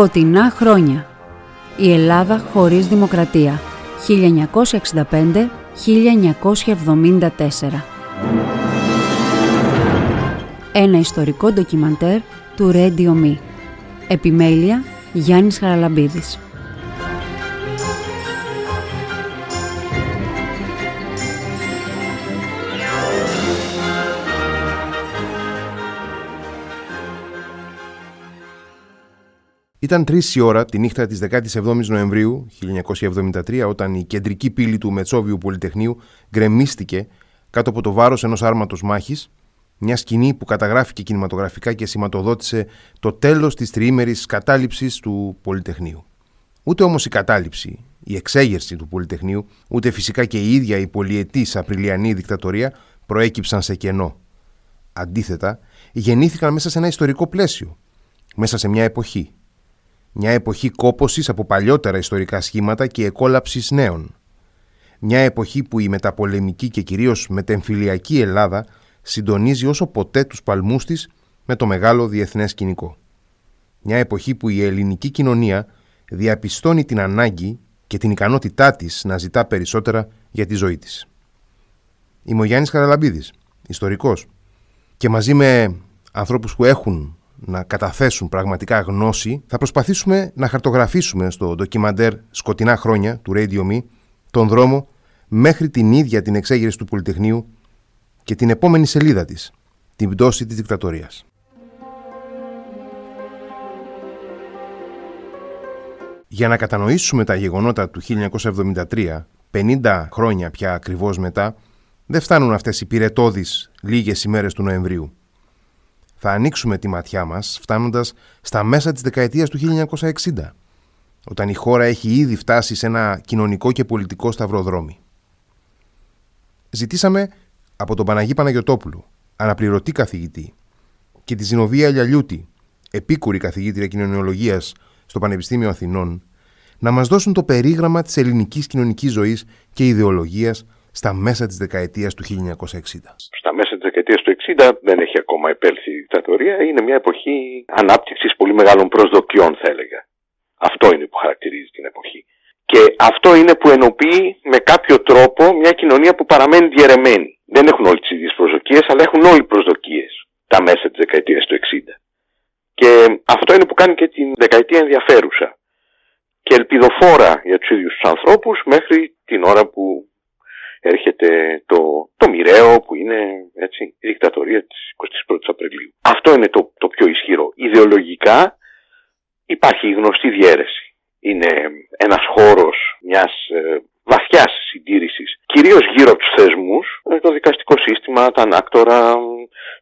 Σκοτεινά χρόνια. Η Ελλάδα χωρίς δημοκρατία. 1965-1974. Ένα ιστορικό ντοκιμαντέρ του Radio Me. Επιμέλεια Γιάννης Χαραλαμπίδης. Ήταν τρεις η ώρα τη νύχτα της 17η Νοεμβρίου 1973, όταν η κεντρική πύλη του Μετσόβιου Πολυτεχνείου γκρεμίστηκε κάτω από το βάρος ενός άρματος μάχης, μια σκηνή που καταγράφηκε κινηματογραφικά και σηματοδότησε το τέλος της τριήμερης κατάληψης του Πολυτεχνείου. Ούτε όμως η κατάληψη, η εξέγερση του Πολυτεχνείου, ούτε φυσικά και η ίδια η πολιετή Απριλιανή δικτατορία προέκυψαν σε κενό. Αντίθετα, γεννήθηκαν μέσα σε ένα ιστορικό πλαίσιο, μέσα σε μια εποχή, μια εποχή κόπωσης από παλιότερα ιστορικά σχήματα και εκόλαψης νέων. Μια εποχή που η μεταπολεμική και κυρίως μετεμφυλιακή Ελλάδα συντονίζει όσο ποτέ τους παλμούς της με το μεγάλο διεθνές σκηνικό. Μια εποχή που η ελληνική κοινωνία διαπιστώνει την ανάγκη και την ικανότητά της να ζητά περισσότερα για τη ζωή της. Είμαι ο Γιάννης Καραλαμπίδης, ιστορικός και μαζί με ανθρώπους που έχουν να καταθέσουν πραγματικά γνώση, θα προσπαθήσουμε να χαρτογραφήσουμε στο ντοκιμαντέρ «Σκοτεινά χρόνια» του Radio Me τον δρόμο μέχρι την ίδια την εξέγερση του Πολυτεχνείου και την επόμενη σελίδα της, την πτώση της δικτατορίας. Για να κατανοήσουμε τα γεγονότα του 1973, 50 χρόνια πια ακριβώς μετά, δεν φτάνουν αυτές οι πυρετώδεις λίγες ημέρες του Νοεμβρίου θα ανοίξουμε τη ματιά μας φτάνοντας στα μέσα της δεκαετίας του 1960, όταν η χώρα έχει ήδη φτάσει σε ένα κοινωνικό και πολιτικό σταυροδρόμι. Ζητήσαμε από τον Παναγί Παναγιωτόπουλο, αναπληρωτή καθηγητή, και τη Ζηνοβία Λιαλιούτη, επίκουρη καθηγήτρια κοινωνιολογίας στο Πανεπιστήμιο Αθηνών, να μας δώσουν το περίγραμμα της ελληνικής κοινωνικής ζωής και ιδεολογίας στα μέσα της δεκαετίας του 1960. Στα μέσα της δεκαετίας του 60 δεν έχει ακόμα επέλθει η δικτατορία. Είναι μια εποχή ανάπτυξης πολύ μεγάλων προσδοκιών θα έλεγα. Αυτό είναι που χαρακτηρίζει την εποχή. Και αυτό είναι που ενοποιεί με κάποιο τρόπο μια κοινωνία που παραμένει διαιρεμένη. Δεν έχουν όλοι τις ίδιες προσδοκίες, αλλά έχουν όλοι προσδοκίες τα μέσα της δεκαετίας του 60. Και αυτό είναι που κάνει και την δεκαετία ενδιαφέρουσα και ελπιδοφόρα για τους ίδιους τους ανθρώπους μέχρι την ώρα που έρχεται το, το μοιραίο που είναι έτσι, η δικτατορία της 21ης Απριλίου. Αυτό είναι το, το πιο ισχυρό. Ιδεολογικά υπάρχει η γνωστή διαίρεση. Είναι ένας χώρος μιας ε, βαθιάς συντήρησης, κυρίως γύρω από τους θεσμούς, ε, το δικαστικό σύστημα, τα ανάκτορα,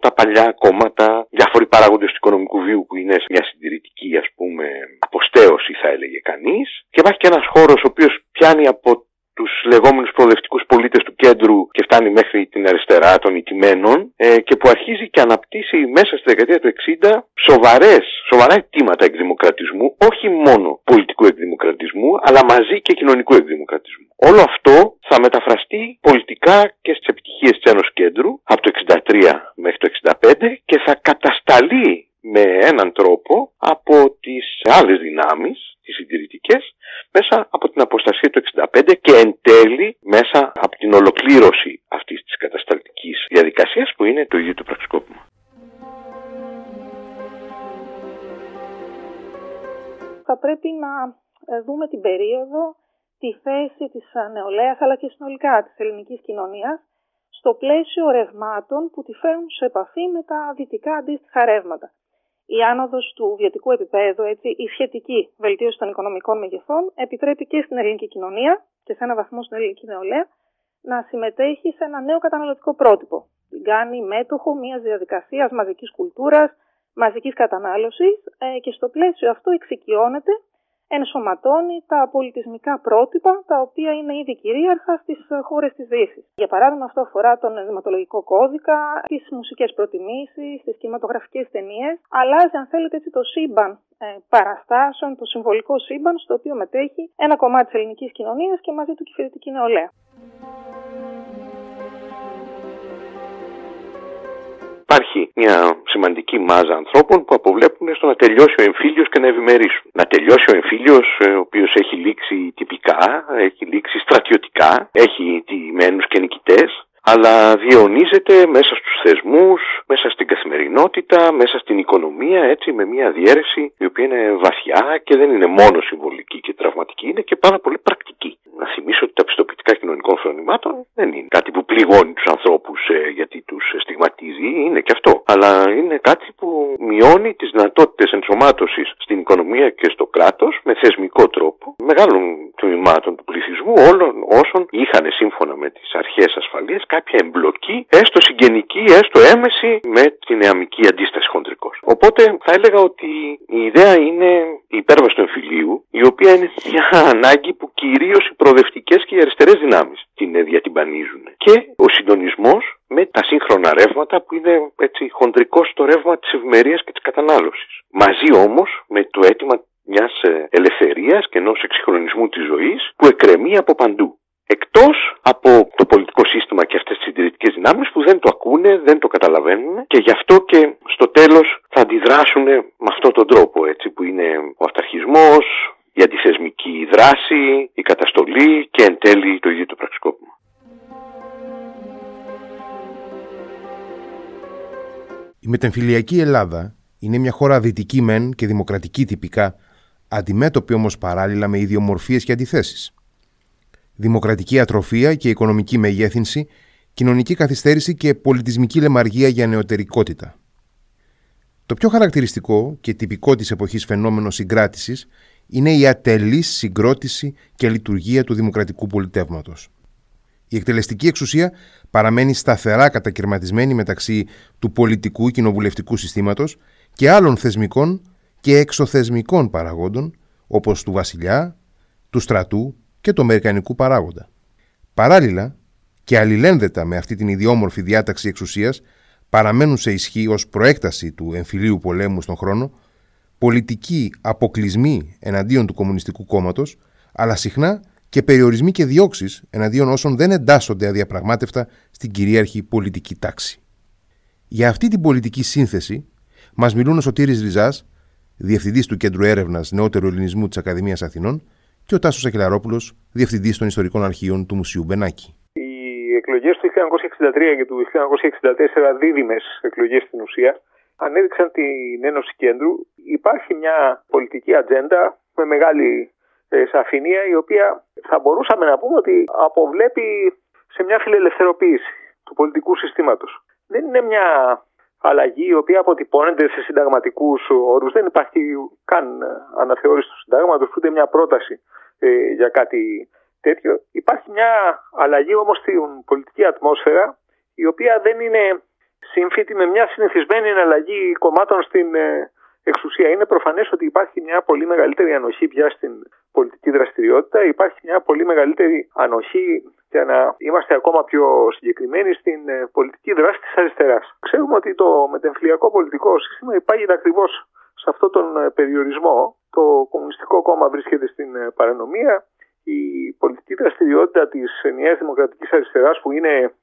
τα παλιά κόμματα, διάφοροι παράγοντες του οικονομικού βίου που είναι μια συντηρητική ας πούμε αποστέωση θα έλεγε κανείς και υπάρχει και ένας χώρος ο οποίος πιάνει από τους λεγόμενους προοδευτικούς πολίτες του κέντρου και φτάνει μέχρι την αριστερά των ηττημένων ε, και που αρχίζει και αναπτύσσει μέσα στη δεκαετία του 60 σοβαρές, σοβαρά αιτήματα εκδημοκρατισμού, όχι μόνο πολιτικού εκδημοκρατισμού, αλλά μαζί και κοινωνικού εκδημοκρατισμού. Όλο αυτό θα μεταφραστεί πολιτικά και στις επιτυχίες της Ένωσης Κέντρου από το 63 μέχρι το 65 και θα κατασταλεί με έναν τρόπο από τις άλλες δυνάμεις, τις συντηρητικές, μέσα από την αποστασία του 65 και εν τέλει μέσα από την ολοκλήρωση αυτής της κατασταλτικής διαδικασίας που είναι το ίδιο το πραξικόπημα. Θα πρέπει να ε, δούμε την περίοδο, τη θέση της νεολαίας αλλά και συνολικά της ελληνικής κοινωνίας στο πλαίσιο ρευμάτων που τη φέρνουν σε επαφή με τα δυτικά αντίστοιχα ρεύματα η άνοδος του βιωτικού επίπεδου, έτσι, η σχετική βελτίωση των οικονομικών μεγεθών, επιτρέπει και στην ελληνική κοινωνία και σε ένα βαθμό στην ελληνική νεολαία να συμμετέχει σε ένα νέο καταναλωτικό πρότυπο. Την κάνει μέτοχο μιας διαδικασίας μαζικής κουλτούρας, μαζικής κατανάλωσης ε, και στο πλαίσιο αυτό εξοικειώνεται ενσωματώνει τα πολιτισμικά πρότυπα τα οποία είναι ήδη κυρίαρχα στις χώρες της Δύσης. Για παράδειγμα, αυτό αφορά τον ενδυματολογικό κώδικα, τις μουσικές προτιμήσεις, τις κινηματογραφικές ταινίες. Αλλάζει, αν θέλετε, έτσι, το σύμπαν ε, παραστάσεων, το συμβολικό σύμπαν, στο οποίο μετέχει ένα κομμάτι της ελληνικής κοινωνίας και μαζί του και η φοιτητική νεολαία. Υπάρχει μια σημαντική μάζα ανθρώπων που αποβλέπουν στο να τελειώσει ο εμφύλιος και να ευημερήσουν. Να τελειώσει ο εμφύλιος, ε, ο οποίος έχει λήξει τυπικά, έχει λήξει στρατιωτικά, έχει τιμένου και νικητές, αλλά διαιωνίζεται μέσα στους θεσμούς, μέσα στην καθημερινότητα, μέσα στην οικονομία, έτσι με μια διαίρεση η οποία είναι βαθιά και δεν είναι μόνο συμβολική και τραυματική, είναι και πάρα πολύ πρακτική. Να θυμίσω ότι τα πιστοποιητικά κοινωνικών φρονημάτων δεν είναι κάτι που πληγώνει τους ανθρώπους ε, γιατί τους στιγματίζει, είναι και αυτό. Αλλά είναι κάτι που μειώνει τις δυνατότητες ενσωμάτωσης στην οικονομία και στο κράτος με θεσμικό τρόπο μεγάλων τμήματων του πληθυσμού όλων όσων είχαν σύμφωνα με τις αρχές ασφαλείας κάποια εμπλοκή, έστω συγγενική, έστω έμεση, με την νεαμική αντίσταση χοντρικός. Οπότε θα έλεγα ότι η ιδέα είναι η υπέρβαση του εμφυλίου, η οποία είναι μια ανάγκη που κυρίως οι προοδευτικές και οι αριστερές δυνάμεις την διατυμπανίζουν. Και ο συντονισμός με τα σύγχρονα ρεύματα που είναι έτσι χοντρικός στο ρεύμα της ευημερίας και της κατανάλωσης. Μαζί όμως με το αίτημα μιας ελευθερίας και ενός εξυγχρονισμού της ζωής που εκκρεμεί από παντού εκτός από το πολιτικό σύστημα και αυτές τις συντηρητικές δυνάμεις που δεν το ακούνε, δεν το καταλαβαίνουν και γι' αυτό και στο τέλος θα αντιδράσουν με αυτόν τον τρόπο έτσι που είναι ο αυταρχισμός, η αντιθεσμική δράση, η καταστολή και εν τέλει το ίδιο το πραξικόπημα. Η μετεμφυλιακή Ελλάδα είναι μια χώρα δυτική μεν και δημοκρατική τυπικά, αντιμέτωπη όμως παράλληλα με ιδιομορφίες και αντιθέσεις δημοκρατική ατροφία και οικονομική μεγέθυνση, κοινωνική καθυστέρηση και πολιτισμική λεμαργία για νεωτερικότητα. Το πιο χαρακτηριστικό και τυπικό της εποχής φαινόμενο συγκράτησης είναι η ατελής συγκρότηση και λειτουργία του δημοκρατικού πολιτεύματος. Η εκτελεστική εξουσία παραμένει σταθερά κατακαιρματισμένη μεταξύ του πολιτικού κοινοβουλευτικού συστήματος και άλλων θεσμικών και εξωθεσμικών παραγόντων όπως του βασιλιά, του στρατού, και του Αμερικανικού παράγοντα. Παράλληλα, και αλληλένδετα με αυτή την ιδιόμορφη διάταξη εξουσίας, παραμένουν σε ισχύ ως προέκταση του εμφυλίου πολέμου στον χρόνο πολιτικοί αποκλεισμοί εναντίον του Κομμουνιστικού Κόμματος, αλλά συχνά και περιορισμοί και διώξεις εναντίον όσων δεν εντάσσονται αδιαπραγμάτευτα στην κυρίαρχη πολιτική τάξη. Για αυτή την πολιτική σύνθεση μας μιλούν ο Σωτήρης Ριζάς, διευθυντής του Κέντρου Έρευνας Νεότερου Ελληνισμού της Ακαδημίας Αθηνών, και ο Τάσος Ακελαρόπουλο, διευθυντής των Ιστορικών Αρχείων του Μουσείου Μπενάκη. Οι εκλογές του 1963 και του 1964, δίδυμες εκλογές στην ουσία, ανέδειξαν την Ένωση Κέντρου. Υπάρχει μια πολιτική ατζέντα με μεγάλη ε, σαφηνία, η οποία θα μπορούσαμε να πούμε ότι αποβλέπει σε μια φιλελευθεροποίηση του πολιτικού συστήματος. Δεν είναι μια αλλαγή η οποία αποτυπώνεται σε συνταγματικούς όρους. Δεν υπάρχει καν αναθεώρηση του συντάγματος, ούτε μια πρόταση ε, για κάτι τέτοιο. Υπάρχει μια αλλαγή όμως στην πολιτική ατμόσφαιρα, η οποία δεν είναι σύμφυτη με μια συνηθισμένη αλλαγή κομμάτων στην ε, εξουσία. Είναι προφανές ότι υπάρχει μια πολύ μεγαλύτερη ανοχή πια στην πολιτική δραστηριότητα. Υπάρχει μια πολύ μεγαλύτερη ανοχή για να είμαστε ακόμα πιο συγκεκριμένοι στην ε, πολιτική δράση της αριστεράς. Ξέρουμε ότι το μετεμφυλιακό πολιτικό σύστημα υπάγεται ακριβώς σε αυτόν τον ε, περιορισμό. Το Κομμουνιστικό Κόμμα βρίσκεται στην ε, παρανομία. Η πολιτική δραστηριότητα της Νέας Δημοκρατικής Αριστεράς που είναι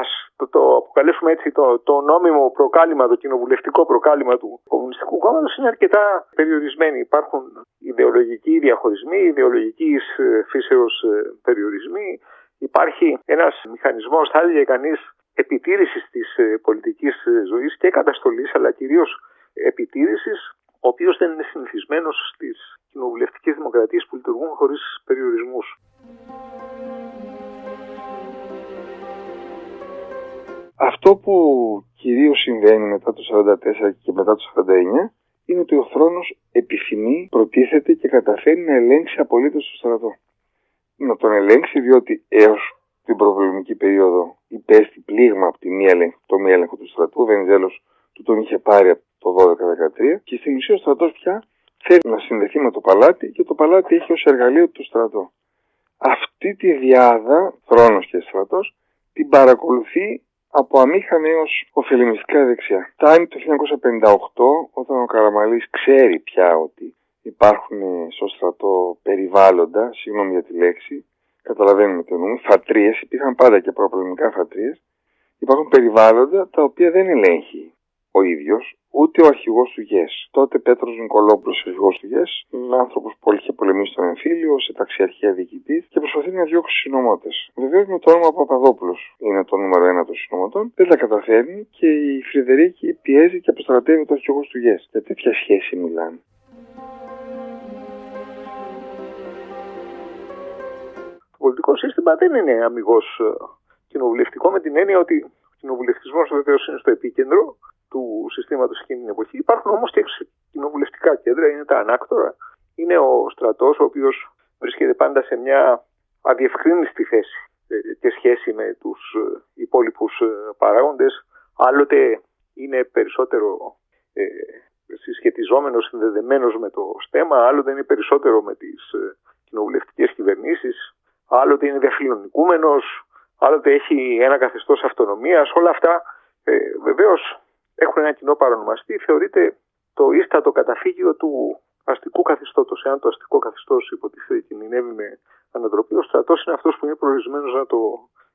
ας το, το αποκαλέσουμε έτσι το, το νόμιμο προκάλημα, το κοινοβουλευτικό προκάλημα του Κομμουνιστικού Κόμματος είναι αρκετά περιορισμένοι. Υπάρχουν ιδεολογικοί διαχωρισμοί, ιδεολογικής φύσεως περιορισμοί, Υπάρχει ένας μηχανισμός, θα έλεγε κανείς, επιτήρησης της ε, πολιτικής ε, ζωής και καταστολής, αλλά κυρίως επιτήρησης, ο οποίος δεν είναι συνηθισμένος στις κοινοβουλευτικές δημοκρατίες που λειτουργούν χωρίς περιορισμούς. Αυτό που κυρίως συμβαίνει μετά το 1944 και μετά το 1949 είναι ότι ο θρόνος επιθυμεί, προτίθεται και καταφέρει να ελέγξει απολύτως το στρατό να τον ελέγξει διότι έως την προβλημική περίοδο υπέστη πλήγμα από τη μία το μη έλεγχο του στρατού. Ο Βενιζέλος του τον είχε πάρει από το 12-13 και στην ουσία ο στρατός πια θέλει να συνδεθεί με το παλάτι και το παλάτι έχει ως εργαλείο του στρατό. Αυτή τη διάδα, θρόνος και στρατός, την παρακολουθεί από αμήχανη έως ωφελημιστικά δεξιά. Φτάνει το 1958 όταν ο Καραμαλής ξέρει πια ότι υπάρχουν στο στρατό περιβάλλοντα, συγγνώμη για τη λέξη, καταλαβαίνουμε τι εννοούμε, φατρίες, υπήρχαν πάντα και προπολεμικά φατρίες, υπάρχουν περιβάλλοντα τα οποία δεν ελέγχει ο ίδιος, ούτε ο αρχηγός του ΓΕΣ. Τότε Πέτρος Νικολόπουλος, ο αρχηγός του ΓΕΣ, είναι άνθρωπος που είχε πολεμήσει στον εμφύλιο, σε ταξιαρχία διοικητής και προσπαθεί να διώξει συνωμότες. Βεβαίως με το όνομα Παπαδόπουλος είναι το νούμερο ένα των συνωμοτών. Δεν τα καταφέρνει και η Φρυδερίκη πιέζει και αποστρατεύει το αρχηγό του ΓΕΣ. Για τέτοια σχέση μιλάνε. Το πολιτικό σύστημα δεν είναι αμυγός ε, κοινοβουλευτικό με την έννοια ότι ο κοινοβουλευτισμός βεβαίως είναι στο επίκεντρο του συστήματος εκείνη την εποχή. Υπάρχουν όμως και κοινοβουλευτικά κέντρα, είναι τα ανάκτορα. Είναι ο στρατός, ο οποίος βρίσκεται πάντα σε μια αδιευκρίνηστη θέση ε, και σχέση με τους ε, υπόλοιπους παράγοντες. Άλλοτε είναι περισσότερο ε, συσχετιζόμενος, συνδεδεμένος με το στέμα, άλλοτε είναι περισσότερο με τις κοινοβουλευτικές κυβερνήσεις, άλλοτε είναι διαφιλονικούμενος, άλλοτε έχει ένα καθεστώς αυτονομίας. Όλα αυτά ε, βεβαίως έχουν ένα κοινό παρονομαστή. Θεωρείται το ίστατο καταφύγιο του αστικού καθεστώτος. Εάν το αστικό καθεστώς υποτίθεται κινδυνεύει με ανατροπή, ο στρατός είναι αυτός που είναι προορισμένος να το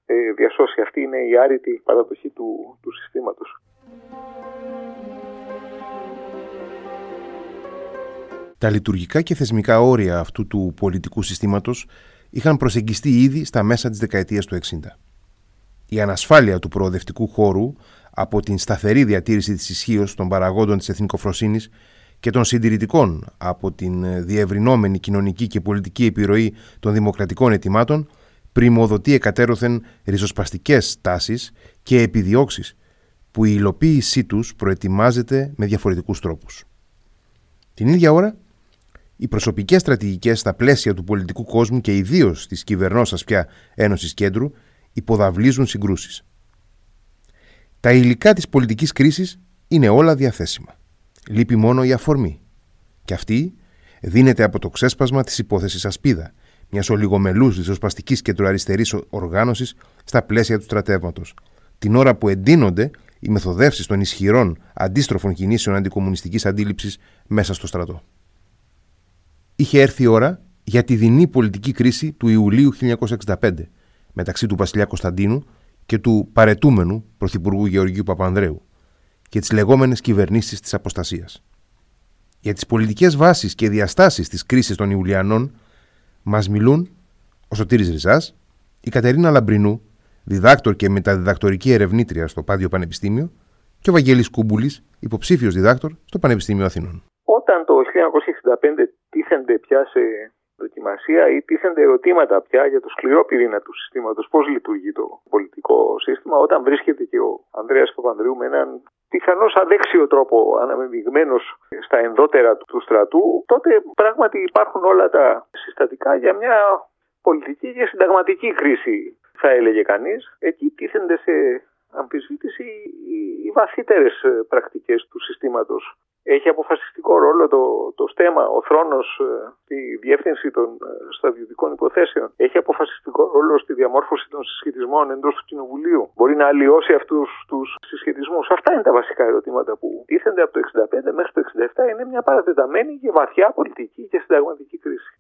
ε, διασώσει. Αυτή είναι η άρρητη παραδοχή του, του συστήματος. Τα λειτουργικά και θεσμικά όρια αυτού του πολιτικού συστήματος είχαν προσεγγιστεί ήδη στα μέσα της δεκαετίας του 60. Η ανασφάλεια του προοδευτικού χώρου από την σταθερή διατήρηση της ισχύως των παραγόντων της εθνικοφροσύνης και των συντηρητικών από την διευρυνόμενη κοινωνική και πολιτική επιρροή των δημοκρατικών ετοιμάτων πρημοδοτεί εκατέρωθεν ριζοσπαστικές τάσεις και επιδιώξεις που η υλοποίησή τους προετοιμάζεται με διαφορετικούς τρόπους. Την ίδια ώρα οι προσωπικές στρατηγικές στα πλαίσια του πολιτικού κόσμου και ιδίως της κυβερνώσας πια Ένωσης Κέντρου υποδαβλίζουν συγκρούσεις. Τα υλικά της πολιτικής κρίσης είναι όλα διαθέσιμα. Λείπει μόνο η αφορμή. Και αυτή δίνεται από το ξέσπασμα της υπόθεσης Ασπίδα, μιας ολιγομελούς ριζοσπαστικής κεντροαριστερή οργάνωσης στα πλαίσια του στρατεύματος, την ώρα που εντείνονται οι μεθοδεύσεις των ισχυρών αντίστροφων κινήσεων αντικομουνιστικής αντίληψης μέσα στο στρατό είχε έρθει η ώρα για τη δεινή πολιτική κρίση του Ιουλίου 1965 μεταξύ του βασιλιά Κωνσταντίνου και του παρετούμενου Πρωθυπουργού Γεωργίου Παπανδρέου και τις λεγόμενες κυβερνήσεις της αποστασίας. Για τις πολιτικές βάσεις και διαστάσεις της κρίσης των Ιουλιανών μας μιλούν ο Σωτήρης Ριζάς, η Κατερίνα Λαμπρινού, διδάκτορ και μεταδιδακτορική ερευνήτρια στο Πάδιο Πανεπιστήμιο και ο Βαγγέλης Κούμπουλης, υποψήφιος διδάκτορ στο Πανεπιστήμιο Αθηνών. Όταν το 1965 τίθενται πια σε δοκιμασία ή τίθενται ερωτήματα πια για το σκληρό πυρήνα του συστήματος, πώς λειτουργεί το πολιτικό σύστημα, όταν βρίσκεται και ο Ανδρέας Παπανδρέου με έναν πιθανώς αδέξιο τρόπο αναμειγμένος στα ενδότερα του στρατού, τότε πράγματι υπάρχουν όλα τα συστατικά για μια πολιτική και συνταγματική κρίση, θα έλεγε κανείς. Εκεί τίθενται σε αμφισβήτηση οι βαθύτερες πρακτικές του συστήματος έχει αποφασιστικό ρόλο το, το στέμα, ο θρόνος, ε, η διεύθυνση των ε, σταδιωτικών υποθέσεων. Έχει αποφασιστικό ρόλο στη διαμόρφωση των συσχετισμών εντός του Κοινοβουλίου. Μπορεί να αλλοιώσει αυτούς τους συσχετισμούς. Αυτά είναι τα βασικά ερωτήματα που τίθενται από το 1965 μέχρι το 1967. Είναι μια παρατεταμένη και βαθιά πολιτική και συνταγματική κρίση.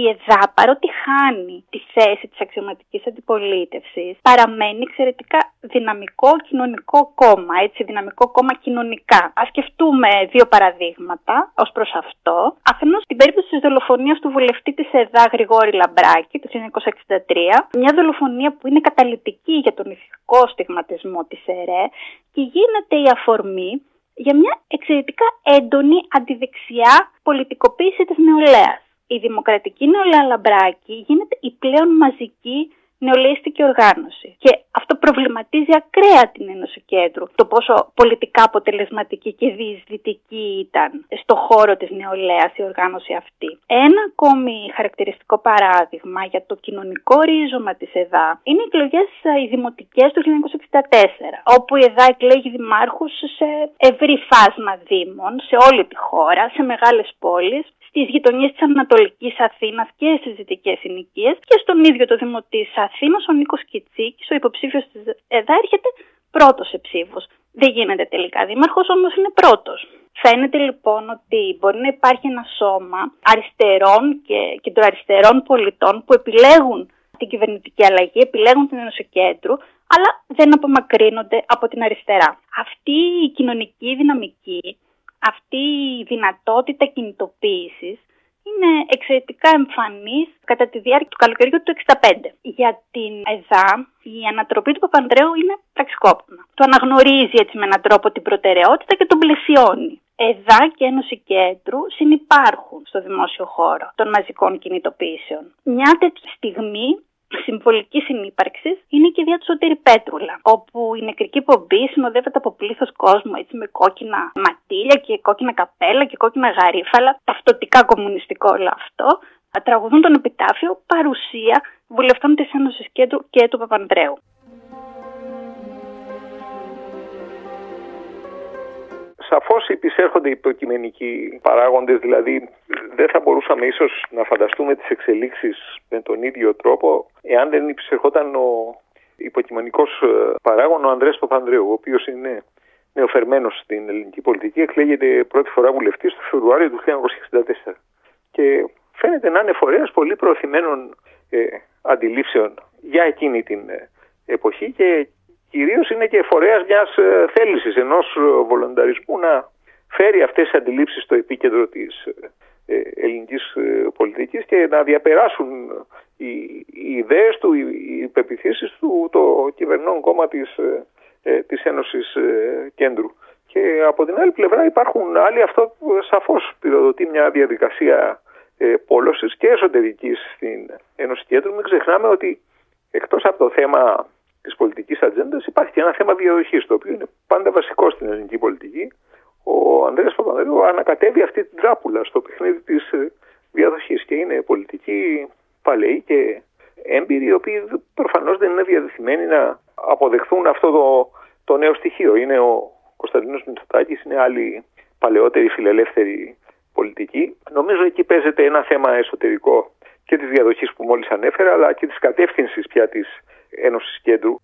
Η ΕΔΑ παρότι χάνει τη θέση της αξιωματικής αντιπολίτευσης παραμένει εξαιρετικά δυναμικό κοινωνικό κόμμα, έτσι δυναμικό κόμμα κοινωνικά. Ας σκεφτούμε δύο παραδείγματα ως προς αυτό. Αφενός την περίπτωση της δολοφονίας του βουλευτή της ΕΔΑ Γρηγόρη Λαμπράκη το 1963, μια δολοφονία που είναι καταλητική για τον ηθικό στιγματισμό της ΕΡΕ και γίνεται η αφορμή για μια εξαιρετικά έντονη αντιδεξιά πολιτικοποίηση της νεολαίας η Δημοκρατική Νεολαία Λαμπράκη γίνεται η πλέον μαζική νεολαίστικη οργάνωση. Και αυτό προβληματίζει ακραία την Ένωση Κέντρου. Το πόσο πολιτικά αποτελεσματική και διεισδυτική ήταν στο χώρο της νεολαίας η οργάνωση αυτή. Ένα ακόμη χαρακτηριστικό παράδειγμα για το κοινωνικό ρίζωμα της ΕΔΑ είναι οι εκλογές ε, οι δημοτικές του 1964, όπου η ΕΔΑ εκλέγει δημάρχους σε ευρύ φάσμα δήμων, σε όλη τη χώρα, σε μεγάλες πόλεις στι γειτονιέ της Ανατολικής Αθήνας και στις δυτικές συνοικίες και στον ίδιο το Δήμο της Αθήνας, ο Νίκος Κιτσίκης, ο υποψήφιος της ΕΔΑ, έρχεται πρώτος σε ψήφους. Δεν γίνεται τελικά δήμαρχος, όμως είναι πρώτος. Φαίνεται λοιπόν ότι μπορεί να υπάρχει ένα σώμα αριστερών και κεντροαριστερών πολιτών που επιλέγουν την κυβερνητική αλλαγή, επιλέγουν την Ένωση Κέντρου, αλλά δεν απομακρύνονται από την αριστερά. Αυτή η κοινωνική δυναμική, αυτή η δυνατότητα κινητοποίησης είναι εξαιρετικά εμφανής κατά τη διάρκεια του καλοκαιριού του 1965. Για την ΕΔΑ η ανατροπή του Παπανδρέου είναι πραξικόπημα. Το αναγνωρίζει έτσι με έναν τρόπο την προτεραιότητα και τον πλαισιώνει. ΕΔΑ και Ένωση Κέντρου συνυπάρχουν στο δημόσιο χώρο των μαζικών κινητοποιήσεων. Μια τέτοια στιγμή συμβολική συνύπαρξη είναι και η ιδέα του Σωτήρη Πέτρουλα, όπου η νεκρική πομπή συνοδεύεται από πλήθος κόσμου έτσι, με κόκκινα ματίλια και κόκκινα καπέλα και κόκκινα γαρίφαλα, ταυτοτικά κομμουνιστικό όλο αυτό. Τραγουδούν τον επιτάφιο παρουσία βουλευτών της Ένωσης Κέντρου και του Παπανδρέου. Σαφώς υπησέρχονται υποκειμενικοί παράγοντες, δηλαδή δεν θα μπορούσαμε ίσως να φανταστούμε τις εξελίξεις με τον ίδιο τρόπο εάν δεν υπησερχόταν ο υποκειμενικός ε, παράγον ο Ανδρέας Παπανδρέου, ο οποίος είναι νεοφερμένος στην ελληνική πολιτική, εκλέγεται πρώτη φορά βουλευτής το Φεβρουάριο του 1964 και φαίνεται να είναι φορέας πολύ προωθημένων ε, αντιλήψεων για εκείνη την ε, εποχή και Κυρίως είναι και φορέας μιας ε, θέλησης ενός ε, βολονταρισμού να φέρει αυτές τις αντιλήψεις στο επίκεντρο της ε, ελληνικής πολιτικής και να διαπεράσουν οι, οι ιδέες του, οι, οι του το κυβερνών κόμμα της, της Ένωσης Κέντρου. Και από την άλλη πλευρά υπάρχουν άλλοι, αυτό σαφώς πυροδοτεί μια διαδικασία πόλωσης και εσωτερικής στην Ένωση Κέντρου. Μην ξεχνάμε ότι εκτός από το θέμα της πολιτικής ατζέντας υπάρχει και ένα θέμα διαδοχής, το οποίο είναι πάντα βασικό στην ελληνική πολιτική. Ο Ανδρέας Παπανδρέου ανακατεύει αυτή την τράπουλα στο παιχνίδι της ε, διαδοχής και είναι πολιτικοί παλαιοί και έμπειροι, οι οποίοι προφανώς δεν είναι διαδεθειμένοι να αποδεχθούν αυτό το, το νέο στοιχείο. Είναι ο Κωνσταντίνος Μητσοτάκης, είναι άλλοι παλαιότεροι φιλελεύθεροι πολιτικοί. Νομίζω εκεί παίζεται ένα θέμα εσωτερικό και της διαδοχής που μόλις ανέφερα, αλλά και της κατεύθυνσης πια της Ένωση Κέντρου.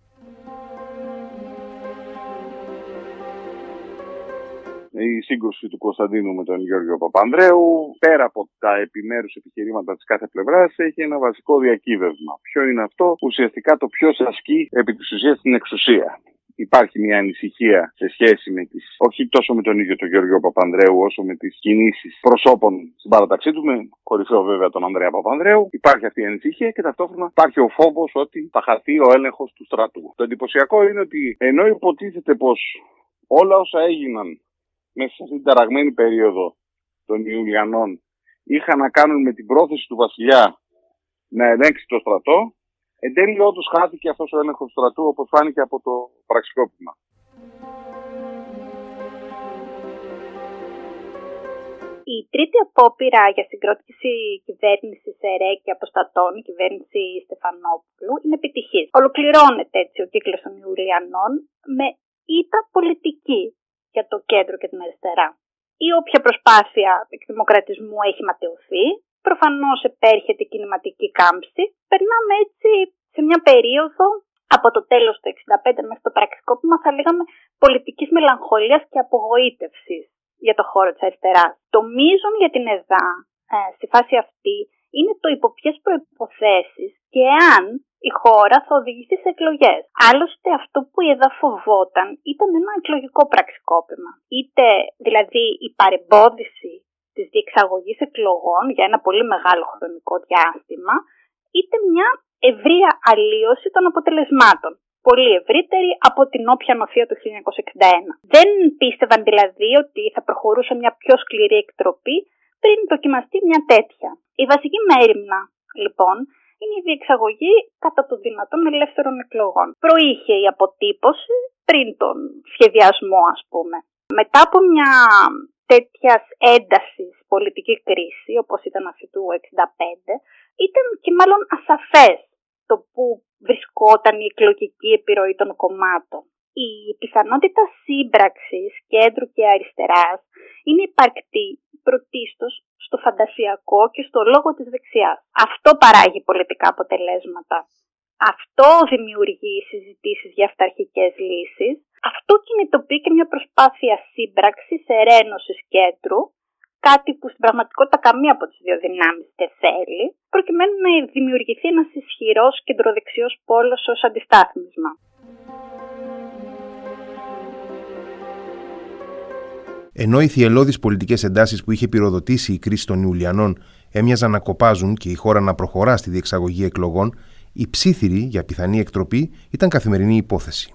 η σύγκρουση του Κωνσταντίνου με τον Γιώργο Παπανδρέου, πέρα από τα επιμέρους επιχειρήματα της κάθε πλευράς, έχει ένα βασικό διακύβευμα. Ποιο είναι αυτό, ουσιαστικά το ποιος ασκεί επί της ουσίας την εξουσία υπάρχει μια ανησυχία σε σχέση με τις, όχι τόσο με τον ίδιο τον Γιώργο Παπανδρέου, όσο με τις κινήσεις προσώπων στην παραταξή του, με κορυφαίο βέβαια τον Ανδρέα Παπανδρέου. Υπάρχει αυτή η ανησυχία και ταυτόχρονα υπάρχει ο φόβος ότι θα χαθεί ο έλεγχος του στρατού. Το εντυπωσιακό είναι ότι ενώ υποτίθεται πως όλα όσα έγιναν μέσα σε αυτή την ταραγμένη περίοδο των Ιουλιανών είχαν να κάνουν με την πρόθεση του βασιλιά να ελέγξει το στρατό, Εν τέλει, όντως χάθηκε αυτός ο έλεγχος του στρατού, όπως φάνηκε από το πραξικόπημα. Η τρίτη απόπειρα για συγκρότηση κυβέρνησης ΕΡΕ και αποστατών, η κυβέρνηση Στεφανόπουλου, είναι επιτυχής. Ολοκληρώνεται έτσι ο κύκλος των Ιουλιανών με ήττα πολιτική για το κέντρο και την αριστερά. Η όποια προσπάθεια εκδημοκρατισμού έχει ματαιωθεί, Προφανώς επέρχεται κινηματική κάμψη. Περνάμε έτσι σε μια περίοδο από το τέλος του 1965 μέχρι το πραξικόπημα θα λέγαμε πολιτικής μελαγχολίας και απογοήτευσης για το χώρο της αριστεράς. Το μείζον για την ΕΔΑ ε, στη φάση αυτή είναι το υπό ποιες προϋποθέσεις και αν η χώρα θα οδηγηθεί σε εκλογές. Άλλωστε αυτό που η ΕΔΑ φοβόταν ήταν ένα εκλογικό πραξικόπημα. Είτε δηλαδή η παρεμπόδιση της διεξαγωγής εκλογών για ένα πολύ μεγάλο χρονικό διάστημα, είτε μια ευρεία αλλίωση των αποτελεσμάτων. Πολύ ευρύτερη από την όποια νοθεία του 1961. Δεν πίστευαν δηλαδή ότι θα προχωρούσε μια πιο σκληρή εκτροπή πριν δοκιμαστεί μια τέτοια. Η βασική μέρημνα, λοιπόν, είναι η διεξαγωγή κατά το δυνατόν ελεύθερων εκλογών. Προείχε η αποτύπωση πριν τον σχεδιασμό, ας πούμε. Μετά από μια τέτοιας έντασης πολιτική κρίση, όπως ήταν αυτή του 1965, ήταν και μάλλον ασαφές το που βρισκόταν η εκλογική επιρροή των κομμάτων. Η πιθανότητα σύμπραξης κέντρου και αριστεράς είναι υπαρκτή πρωτίστως στο φαντασιακό και στο λόγο της δεξιάς. Αυτό παράγει πολιτικά αποτελέσματα. Αυτό δημιουργεί συζητήσεις για αυταρχικές λύσεις. Αυτό κινητοποιεί και μια προσπάθεια σύμπραξης, ερένωσης κέντρου κάτι που στην πραγματικότητα καμία από τις δύο δυνάμεις δεν θέλει, προκειμένου να δημιουργηθεί ένας ισχυρός κεντροδεξιός πόλος ως αντιστάθμισμα. Ενώ οι θυελώδεις πολιτικές εντάσεις που είχε πυροδοτήσει η κρίση των Ιουλιανών έμοιαζαν να κοπάζουν και η χώρα να προχωρά στη διεξαγωγή εκλογών, η ψήθυρη για πιθανή εκτροπή ήταν καθημερινή υπόθεση.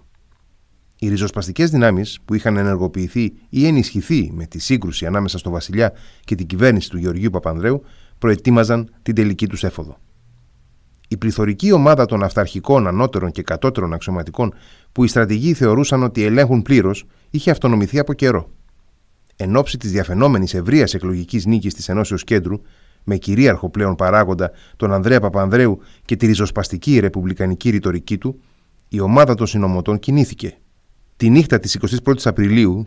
Οι ριζοσπαστικές δυνάμεις που είχαν ενεργοποιηθεί ή ενισχυθεί με τη σύγκρουση ανάμεσα στο Βασιλιά και την κυβέρνηση του Γεωργίου Παπανδρέου προετοίμαζαν την τελική τους έφοδο. Η πληθωρική ομάδα των αυταρχικών, ανώτερων και κατώτερων αξιωματικών που οι στρατηγοί θεωρούσαν ότι ελέγχουν πλήρως είχε αυτονομηθεί από καιρό. Εν ώψη της διαφαινόμενης ευρείας εκλογικής νίκης της Ενώσεως Κέντρου, με κυρίαρχο πλέον παράγοντα τον Ανδρέα Παπανδρέου και τη ριζοσπαστική ρεπουμπλικανική ρητορική του, η ομάδα των συνωμοτών κινήθηκε. Τη νύχτα της 21η Απριλίου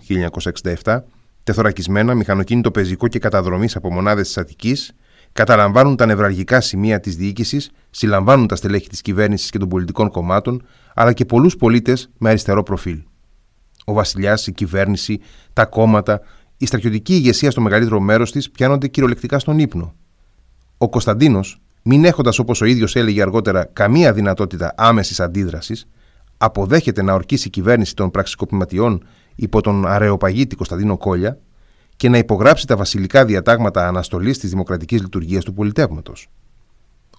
1967, τεθωρακισμένα, μηχανοκίνητο πεζικό και καταδρομής από μονάδες της Αττικής, καταλαμβάνουν τα νευραλγικά σημεία της διοίκησης, συλλαμβάνουν τα στελέχη της κυβέρνησης και των πολιτικών κομμάτων, αλλά και πολλούς πολίτες με αριστερό προφίλ. Ο βασιλιάς, η κυβέρνηση, τα κόμματα, η στρατιωτική ηγεσία στο μεγαλύτερο μέρος της πιάνονται κυριολεκτικά στον ύπνο. Ο Κωνσταντίνος, μην έχοντας όπως ο ίδιος έλεγε αργότερα καμία δυνατότητα άμεσης αντίδρασης, αποδέχεται να ορκίσει η κυβέρνηση των πραξικοπηματιών υπό τον αρεοπαγίτη Κωνσταντίνο Κόλια και να υπογράψει τα βασιλικά διατάγματα αναστολής της δημοκρατικής λειτουργίας του πολιτεύματος.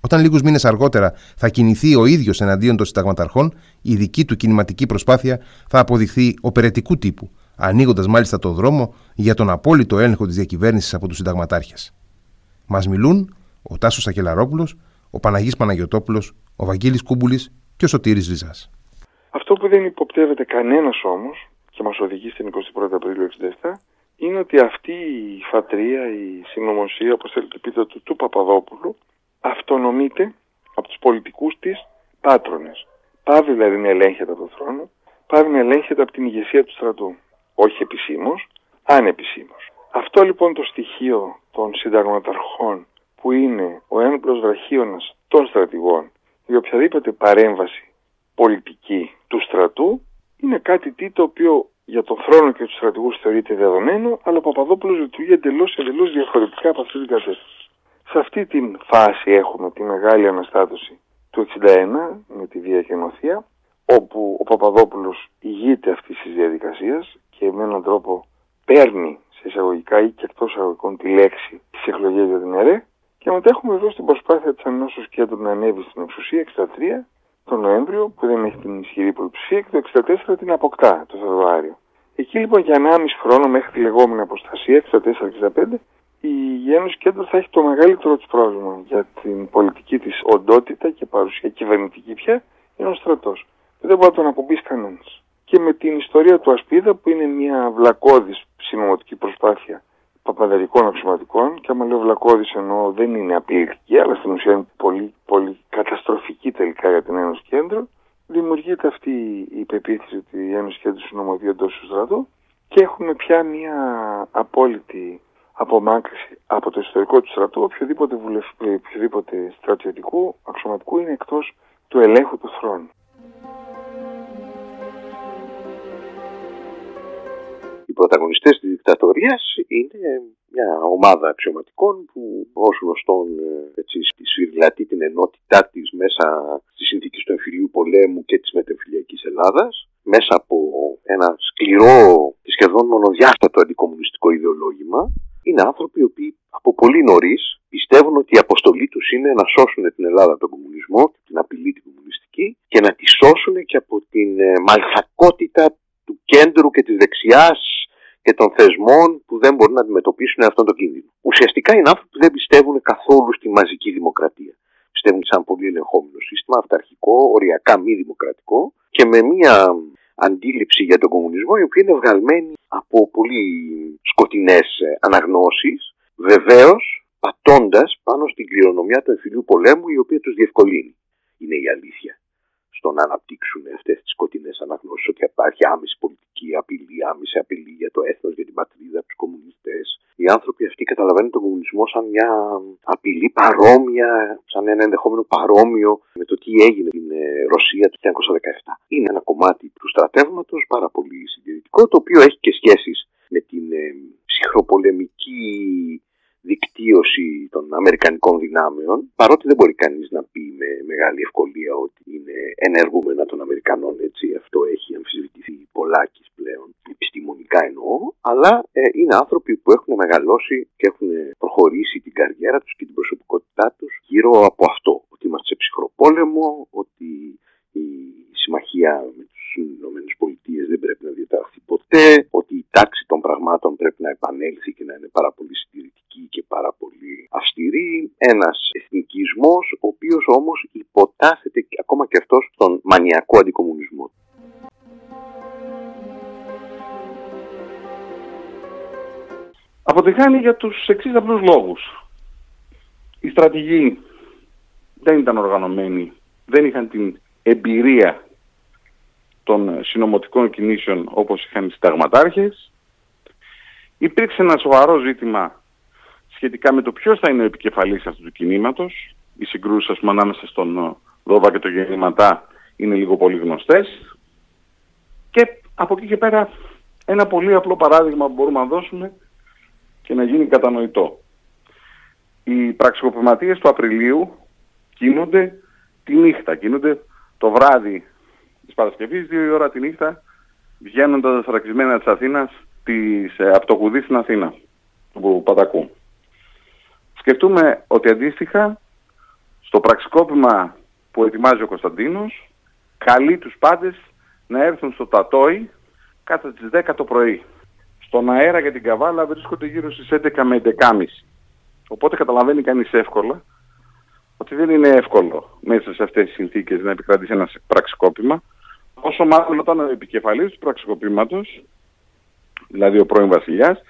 Όταν λίγους μήνες αργότερα θα κινηθεί ο ίδιος εναντίον των συνταγματαρχών, η δική του κινηματική προσπάθεια θα αποδειχθεί οπερετικού τύπου, ανοίγοντας μάλιστα το δρόμο για τον απόλυτο έλεγχο της διακυβέρνησης από τους συνταγματάρχες. Μας μιλούν ο Τάσος Ακελαρόπουλο, ο Παναγής Παναγιοτόπουλος, ο Βαγγέλης Κούμπουλης και ο Σωτήρης Ριζάς. Αυτό που δεν υποπτεύεται κανένας όμως και μας οδηγεί στην 21η Απριλίου 67 είναι ότι αυτή η φατρία, η συνωμοσία, όπως θέλετε πείτε, του, του Παπαδόπουλου αυτονομείται από τους πολιτικούς της πάτρονες. Πάβει δηλαδή να ελέγχεται από τον θρόνο, πάβει να ελέγχεται από την ηγεσία του στρατού. Όχι επισήμως, ανεπισήμως. Αυτό λοιπόν το στοιχείο των συνταγματαρχών που είναι ο έμπλος βραχίωνας των στρατηγών για οποιαδήποτε παρέμβαση πολιτική του στρατού είναι κάτι τι το οποίο για τον θρόνο και τους στρατηγούς θεωρείται δεδομένο, αλλά ο Παπαδόπουλος λειτουργεί εντελώς εντελώς διαφορετικά από αυτή την κατεύθυνση. Σε αυτή τη φάση έχουμε τη μεγάλη αναστάτωση του 61 με τη Βία και Νοθεία, όπου ο Παπαδόπουλος ηγείται αυτής της διαδικασίας και με έναν τρόπο παίρνει σε εισαγωγικά ή και εκτός εισαγωγικών τη λέξη της εκλογής για την ΕΡΕ και μετά έχουμε εδώ στην προσπάθεια της Ανώσεως Κέντρου να ανέβει στην εξουσία 63 τον Νοέμβριο που δεν έχει την ισχυρή πλειοψηφία και το 64 την αποκτά το Φεβρουάριο. Εκεί λοιπόν για 1,5 χρόνο μέχρι τη λεγόμενη αποστασία 64-65 η Ένωση Κέντρο θα έχει το μεγαλύτερο της πρόβλημα για την πολιτική της οντότητα και παρουσία κυβερνητική πια είναι ο στρατός. Δεν μπορεί να τον απομπείς κανένας. Και με την ιστορία του Ασπίδα που είναι μια βλακώδης συνωμοτική προσπάθεια παπαδερικών αξιωματικών και άμα λέω βλακώδης εννοώ δεν είναι απειλητική αλλά στην ουσία είναι πολύ, πολύ καταστροφική τελικά για την Ένωση Κέντρο δημιουργείται αυτή η πεποίθηση ότι η Ένωση Κέντρο συνομωδεί εντός του στρατού και έχουμε πια μια απόλυτη απομάκρυση από το ιστορικό του στρατού οποιοδήποτε, βουλευ... οποιοδήποτε στρατιωτικού αξιωματικού είναι εκτός του ελέγχου του θρόνου. Οι πρωταγωνιστές της δικτατορίας είναι μια ομάδα αξιωματικών που ως γνωστόν ε, έτσι, σφυριλατεί την ενότητά της μέσα στις συνθήκες του εμφυλίου πολέμου και της μετεμφυλιακής Ελλάδας μέσα από ένα σκληρό και σχεδόν μονοδιάστατο αντικομουνιστικό ιδεολόγημα είναι άνθρωποι οι οποίοι από πολύ νωρίς πιστεύουν ότι η αποστολή τους είναι να σώσουν την Ελλάδα από τον κομμουνισμό, την απειλή την κομμουνιστική και να τη σώσουν και από την ε, μαλθακότητα του κέντρου και της δεξιάς και των θεσμών που δεν μπορούν να αντιμετωπίσουν αυτόν τον κίνδυνο. Ουσιαστικά είναι άνθρωποι που δεν πιστεύουν καθόλου στη μαζική δημοκρατία. Πιστεύουν σε ένα πολύ ελεγχόμενο σύστημα, αυταρχικό, οριακά μη δημοκρατικό και με μια αντίληψη για τον κομμουνισμό η οποία είναι βγαλμένη από πολύ σκοτεινές αναγνώσεις βεβαίως πατώντας πάνω στην κληρονομιά του εμφυλίου πολέμου η οποία τους διευκολύνει. Είναι η αλήθεια στο να αναπτύξουν αυτές τις σκοτεινές αναγνώσεις ότι υπάρχει άμεση πολιτική απειλή, άμεση απειλή για το έθνος, για την πατρίδα, τους κομμουνιστές. Οι άνθρωποι αυτοί καταλαβαίνουν τον κομμουνισμό σαν μια απειλή παρόμοια, σαν ένα ενδεχόμενο παρόμοιο με το τι έγινε στην ε, Ρωσία του 1917. Είναι ένα κομμάτι του στρατεύματος πάρα πολύ συντηρητικό, το οποίο έχει και σχέσεις με την ε, ψυχροπολεμική στρατιωτική δικτύωση των Αμερικανικών δυνάμεων, παρότι δεν μπορεί κανείς να πει με μεγάλη ευκολία ότι είναι ενεργούμενα των Αμερικανών, έτσι, αυτό έχει αμφισβητηθεί πολλάκις πλέον, επιστημονικά εννοώ, αλλά ε, είναι άνθρωποι που έχουν μεγαλώσει και έχουν προχωρήσει την καριέρα τους και την προσωπικότητά τους γύρω από αυτό, ότι είμαστε σε ψυχροπόλεμο, ότι η συμμαχία με τους ΗΠΑ δεν πρέπει να διαταχθεί ποτέ, ότι η τάξη των πραγμάτων πρέπει να επανέλθει και να είναι πάρα πολύ συντηρητική και πάρα πολύ αυστηρή. Ένας εθνικισμός, ο οποίος όμως υποτάσσεται ακόμα και αυτός στον μανιακό αντικομουνισμό. Αποτυχάνει για τους εξής απλούς λόγους. Οι στρατηγοί δεν ήταν οργανωμένοι, δεν είχαν την εμπειρία των συνομωτικών κινήσεων όπως είχαν οι συνταγματάρχες. Υπήρξε ένα σοβαρό ζήτημα σχετικά με το ποιος θα είναι ο επικεφαλής αυτού του κινήματος. Οι συγκρούσεις ας πούμε, ανάμεσα στον Δόβα και τον Γεννηματά είναι λίγο πολύ γνωστές. Και από εκεί και πέρα ένα πολύ απλό παράδειγμα που μπορούμε να δώσουμε και να γίνει κατανοητό. Οι πραξικοπηματίες του Απριλίου κινούνται τη νύχτα, κινούνται το βράδυ της Παρασκευής, δύο η ώρα τη νύχτα, βγαίνοντας τα φρακισμένα της Αθήνας της, ε, από το Κουδί στην Αθήνα, του Πατακού. Σκεφτούμε ότι αντίστοιχα στο πραξικόπημα που ετοιμάζει ο Κωνσταντίνος καλεί τους πάντες να έρθουν στο Τατόι κατά τις 10 το πρωί. Στον αέρα για την Καβάλα βρίσκονται γύρω στις 11 με 11.30. Οπότε καταλαβαίνει κανείς εύκολα ότι δεν είναι εύκολο μέσα σε αυτές τις συνθήκες να επικρατήσει ένας πραξικόπημα. Όσο μάλλον όταν ο επικεφαλής του πραξικοπήματος, δηλαδή ο πρώην βασιλιάς,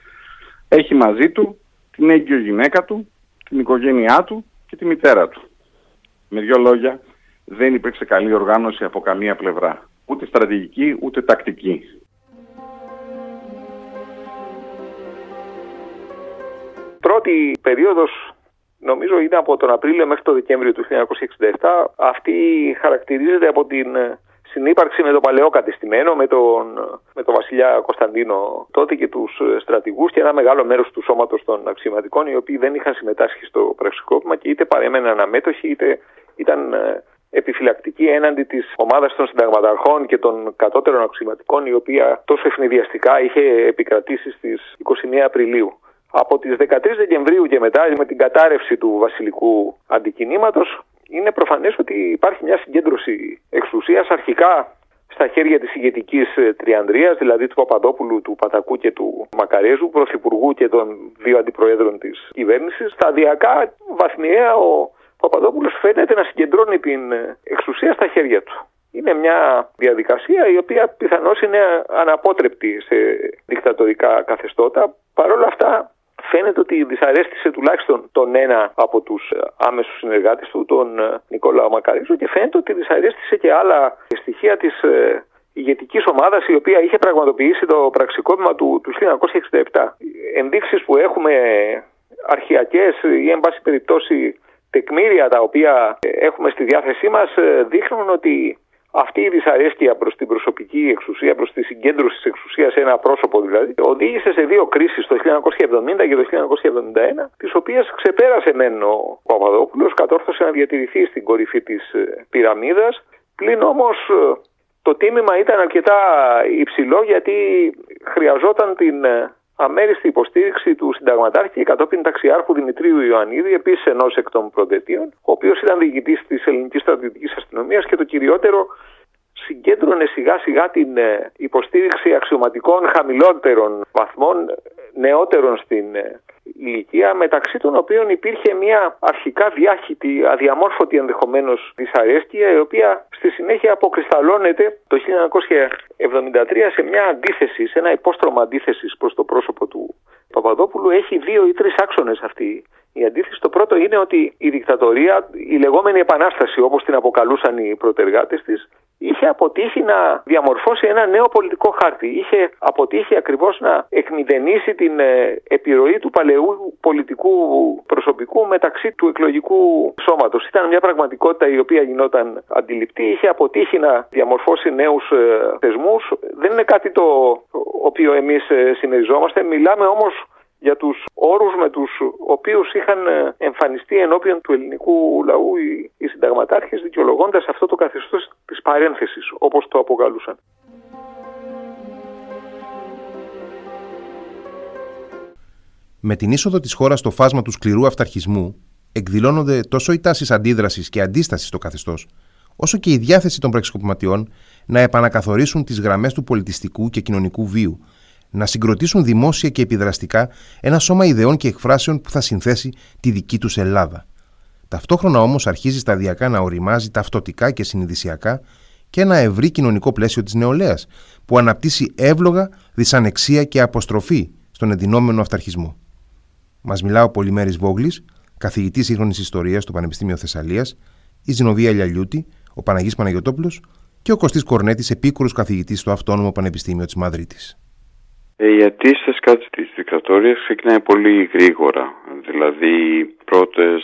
έχει μαζί του την έγκυο γυναίκα του, την οικογένειά του και τη μητέρα του. Με δύο λόγια, δεν υπήρξε καλή οργάνωση από καμία πλευρά. Ούτε στρατηγική, ούτε τακτική. Πρώτη περίοδος νομίζω είναι από τον Απρίλιο μέχρι τον Δεκέμβριο του 1967. Αυτή χαρακτηρίζεται από την συνύπαρξη με το παλαιό κατεστημένο, με τον, με τον βασιλιά Κωνσταντίνο τότε και τους στρατηγούς και ένα μεγάλο μέρος του σώματος των αξιωματικών οι οποίοι δεν είχαν συμμετάσχει στο πραξικόπημα και είτε παρέμεναν αμέτωχοι είτε ήταν ε, επιφυλακτική έναντι της ομάδας των συνταγματαρχών και των κατώτερων αξιωματικών, η οποία τόσο ευνηδιαστικά είχε επικρατήσει στις 21 Απριλίου. Από τις 13 Δεκεμβρίου και μετά με την κατάρρευση του βασιλικού αντικινήματος είναι προφανές ότι υπάρχει μια συγκέντρωση εξουσίας αρχικά στα χέρια της ηγετικής τριανδρίας, δηλαδή του Παπαδόπουλου, του Πατακού και του Μακαρέζου, πρωθυπουργού και των δύο αντιπροέδρων της κυβέρνησης. Σταδιακά, βαθμιαία, ο Παπαδόπουλος φαίνεται να συγκεντρώνει την εξουσία στα χέρια του. Είναι μια διαδικασία η οποία πιθανώς είναι αναπότρεπτη σε δικτατορικά καθεστώτα. Παρ' όλα αυτά φαίνεται ότι δυσαρέστησε τουλάχιστον τον ένα από τους ε, άμεσους συνεργάτες του, τον ε, Νικόλαο Μακαρίζο και φαίνεται ότι δυσαρέστησε και άλλα στοιχεία της ε, ηγετικής ομάδας η οποία είχε πραγματοποιήσει το πραξικόπημα του, του 1967. Ενδείξεις που έχουμε αρχιακές ή εν πάση περιπτώσει τεκμήρια τα οποία έχουμε στη διάθεσή μας δείχνουν ότι αυτή η δυσαρέσκεια προς την προσωπική εξουσία, προς τη συγκέντρωση της εξουσίας σε ένα πρόσωπο δηλαδή, οδήγησε σε δύο κρίσεις το 1970 και το 1971, τις οποίες ξεπέρασε μεν ο Παπαδόπουλος, κατόρθωσε να διατηρηθεί στην κορυφή της ε, πυραμίδας, πλην όμως ε, το τίμημα ήταν αρκετά υψηλό γιατί χρειαζόταν την ε, αμέριστη υποστήριξη του συνταγματάρχη και κατόπιν ταξιάρχου Δημητρίου Ιωαννίδη, επίσης ενός εκ των προτετίων, ο οποίος ήταν διοικητής της ελληνικής στρατιωτικής αστυνομίας και το κυριότερο συγκέντρωνε σιγά σιγά την ε, υποστήριξη αξιωματικών χαμηλότερων βαθμών, νεότερων στην ε, ηλικία, μεταξύ των οποίων υπήρχε μια αρχικά διάχυτη, αδιαμόρφωτη ενδεχομένως δυσαρέσκεια, η οποία στη συνέχεια αποκρισταλώνεται το 1973 σε μια αντίθεση, σε ένα υπόστρωμα αντίθεσης προς το πρόσωπο του Παπαδόπουλου. Έχει δύο ή τρεις άξονες αυτή η αντίθεση. Το πρώτο είναι ότι η δικτατορία, η λεγόμενη επανάσταση όπως την αποκαλούσαν οι προτεργάτες της, είχε αποτύχει να διαμορφώσει ένα νέο πολιτικό χάρτη. Είχε αποτύχει ακριβώς να εκμηδενήσει την ε, επιρροή του παλαιού πολιτικού προσωπικού μεταξύ του εκλογικού σώματος. Ήταν μια πραγματικότητα η οποία γινόταν αντιληπτή. Είχε αποτύχει να διαμορφώσει νέους ε, θεσμούς. Δεν είναι κάτι το οποίο εμείς ε, συμμεριζόμαστε. Μιλάμε όμως για τους όρους με τους οποίους είχαν ε, εμφανιστεί ενώπιον του ελληνικού λαού οι, οι συνταγματάρχες δικαιολογώντας αυτό το καθεστώς της παρένθεσης όπως το αποκαλούσαν. Με την είσοδο της χώρας στο φάσμα του σκληρού αυταρχισμού εκδηλώνονται τόσο οι τάσεις αντίδρασης και αντίστασης στο καθεστώς, όσο και η διάθεση των πραξικοπηματιών να επανακαθορίσουν τις γραμμές του πολιτιστικού και κοινωνικού βίου, να συγκροτήσουν δημόσια και επιδραστικά ένα σώμα ιδεών και εκφράσεων που θα συνθέσει τη δική τους Ελλάδα. Ταυτόχρονα όμως αρχίζει σταδιακά να οριμάζει ταυτοτικά και συνειδησιακά και ένα ευρύ κοινωνικό πλαίσιο της νεολαίας που αναπτύσσει εύλογα δυσανεξία και αποστροφή στον εντυνόμενο αυταρχισμό. Μας μιλά ο Πολυμέρης Βόγλης, καθηγητής σύγχρονης ιστορίας στο Πανεπιστήμιο Θεσσαλίας, η Ζηνοβία Λιαλιούτη, ο Παναγής Παναγιωτόπουλος και ο Κωστής Κορνέτης, επίκουρος καθηγητής στο Αυτόνομο Πανεπιστήμιο της Μαδρίτης. Ε, η αντίσταση κάτι της δικτατορίας ξεκινάει πολύ γρήγορα. Δηλαδή οι πρώτες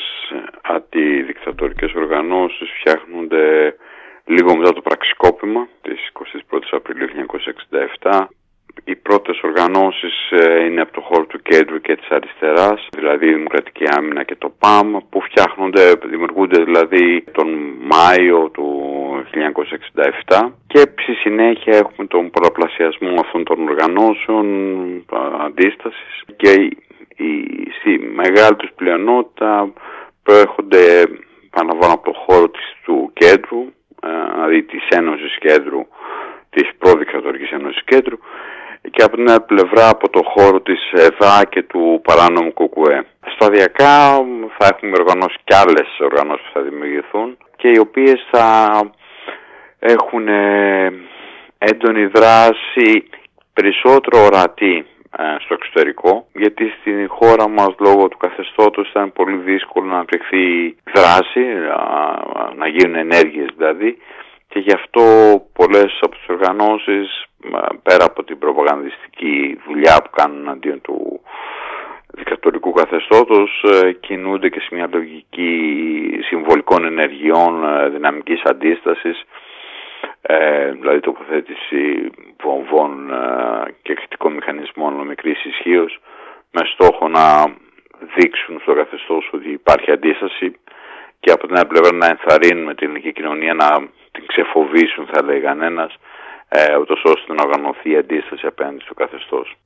αντιδικτατορικές οργανώσεις φτιάχνονται λίγο μετά το πραξικόπημα της 21 Απριλίου 1967 οι πρώτες οργανώσεις ε, είναι από το χώρο του κέντρου και της αριστεράς, δηλαδή η Δημοκρατική Άμυνα και το ΠΑΜ, που φτιάχνονται, δημιουργούνται δηλαδή τον Μάιο του 1967 και στη συνέχεια έχουμε τον πολλαπλασιασμό αυτών των οργανώσεων αντίστασης. Και η, στη μεγάλη τους πλειονότητα προέρχονται πάνω από το χώρο της, του κέντρου, ε, δηλαδή της Ένωσης Κέντρου, της προδικτατορικής Ένωσης Κέντρου και από την άλλη πλευρά από το χώρο της ΕΔΑ και του παράνομου ΚΟΚΟΕ. Σταδιακά θα έχουμε οργανώσει και άλλες οργανώσεις που θα δημιουργηθούν και οι οποίες θα έχουν ε, έντονη δράση περισσότερο ορατή ε, στο εξωτερικό γιατί στην χώρα μας λόγω του καθεστώτος ήταν πολύ δύσκολο να αναπτυχθεί δράση, να γίνουν ενέργειες δηλαδή και γι' αυτό πολλές από τις οργανώσεις πέρα από την προπαγανδιστική δουλειά που κάνουν αντίον του δικτατορικού καθεστώτος ε, κινούνται και σε μια λογική συμβολικών ενεργειών ε, δυναμικής αντίστασης ε, δηλαδή τοποθέτηση βομβών και κριτικών μηχανισμών μικρής ισχύως με στόχο να δείξουν στο καθεστώς ότι υπάρχει αντίσταση και από την άλλη πλευρά να ενθαρρύνουν την ελληνική κοινωνία να την ξεφοβήσουν θα λέει κανένας ε, ούτως ώστε να οργανωθεί η αντίσταση απέναντι στο καθεστώς.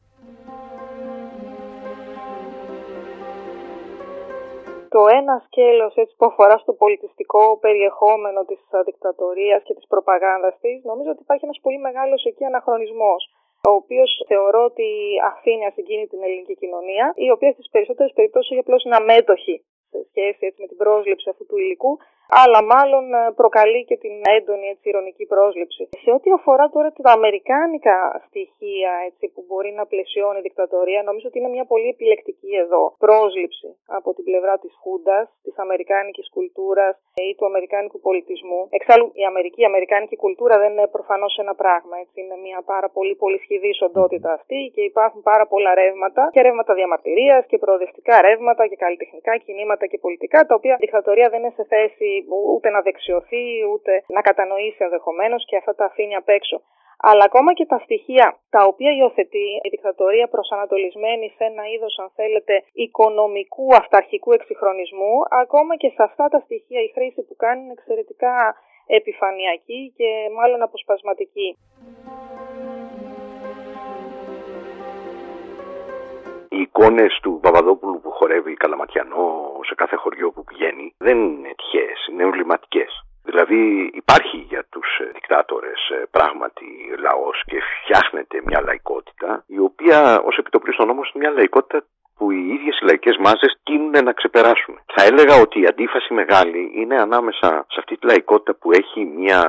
Το ένα σκέλος έτσι, που αφορά στο πολιτιστικό περιεχόμενο της δικτατορίας και της προπαγάνδας της, νομίζω ότι υπάρχει ένας πολύ μεγάλος εκεί αναχρονισμός ο οποίος θεωρώ ότι αφήνει ασυγκίνητη την ελληνική κοινωνία, η οποία στις περισσότερες περιπτώσεις έχει απλώς είναι αμέτωχη σε σχέση έτσι, με την πρόσληψη αυτού του υλικού, αλλά μάλλον ε, προκαλεί και την έντονη έτσι, ηρωνική πρόσληψη. Σε ό,τι αφορά τώρα τα αμερικάνικα στοιχεία έτσι, που μπορεί να πλαισιώνει η δικτατορία, νομίζω ότι είναι μια πολύ επιλεκτική εδώ πρόσληψη από την πλευρά της Χούντας, της αμερικάνικης κουλτούρας ή του αμερικάνικου πολιτισμού. Εξάλλου, η Αμερική, η αμερικάνικη κουλτούρα δεν είναι προφανώς ένα πράγμα. Έτσι. Είναι μια πάρα πολύ πολυσχηδής οντότητα αυτή και υπάρχουν πάρα πολλά ρεύματα και ρεύματα διαμαρτυρίας και προοδευτικά ρεύματα και καλλιτεχνικά κινήματα και πολιτικά, τα οποία η δικτατορία δεν είναι σε θέση ούτε να δεξιωθεί, ούτε να κατανοήσει ενδεχομένως και αυτά τα αφήνει απ' έξω. Αλλά ακόμα και τα στοιχεία τα οποία υιοθετεί η δικτατορία προσανατολισμένη σε ένα είδος, αν θέλετε, οικονομικού αυταρχικού εξυγχρονισμού, ακόμα και σε αυτά τα στοιχεία η χρήση που κάνει είναι εξαιρετικά επιφανειακή και μάλλον αποσπασματική. Οι εικόνες του Παπαδόπουλου που χορεύει καλαματιανό σε κάθε χωριό που πηγαίνει δεν είναι τυχαίες, είναι εμβληματικές. Δηλαδή υπάρχει για τους δικτάτορες ε, πράγματι λαός και φτιάχνεται μια λαϊκότητα η οποία ως επιτοπλίστων όμως είναι μια λαϊκότητα που οι ίδιες οι λαϊκές μάζες τείνουν να ξεπεράσουν. Θα έλεγα ότι η αντίφαση μεγάλη είναι ανάμεσα σε αυτή τη λαϊκότητα που έχει μια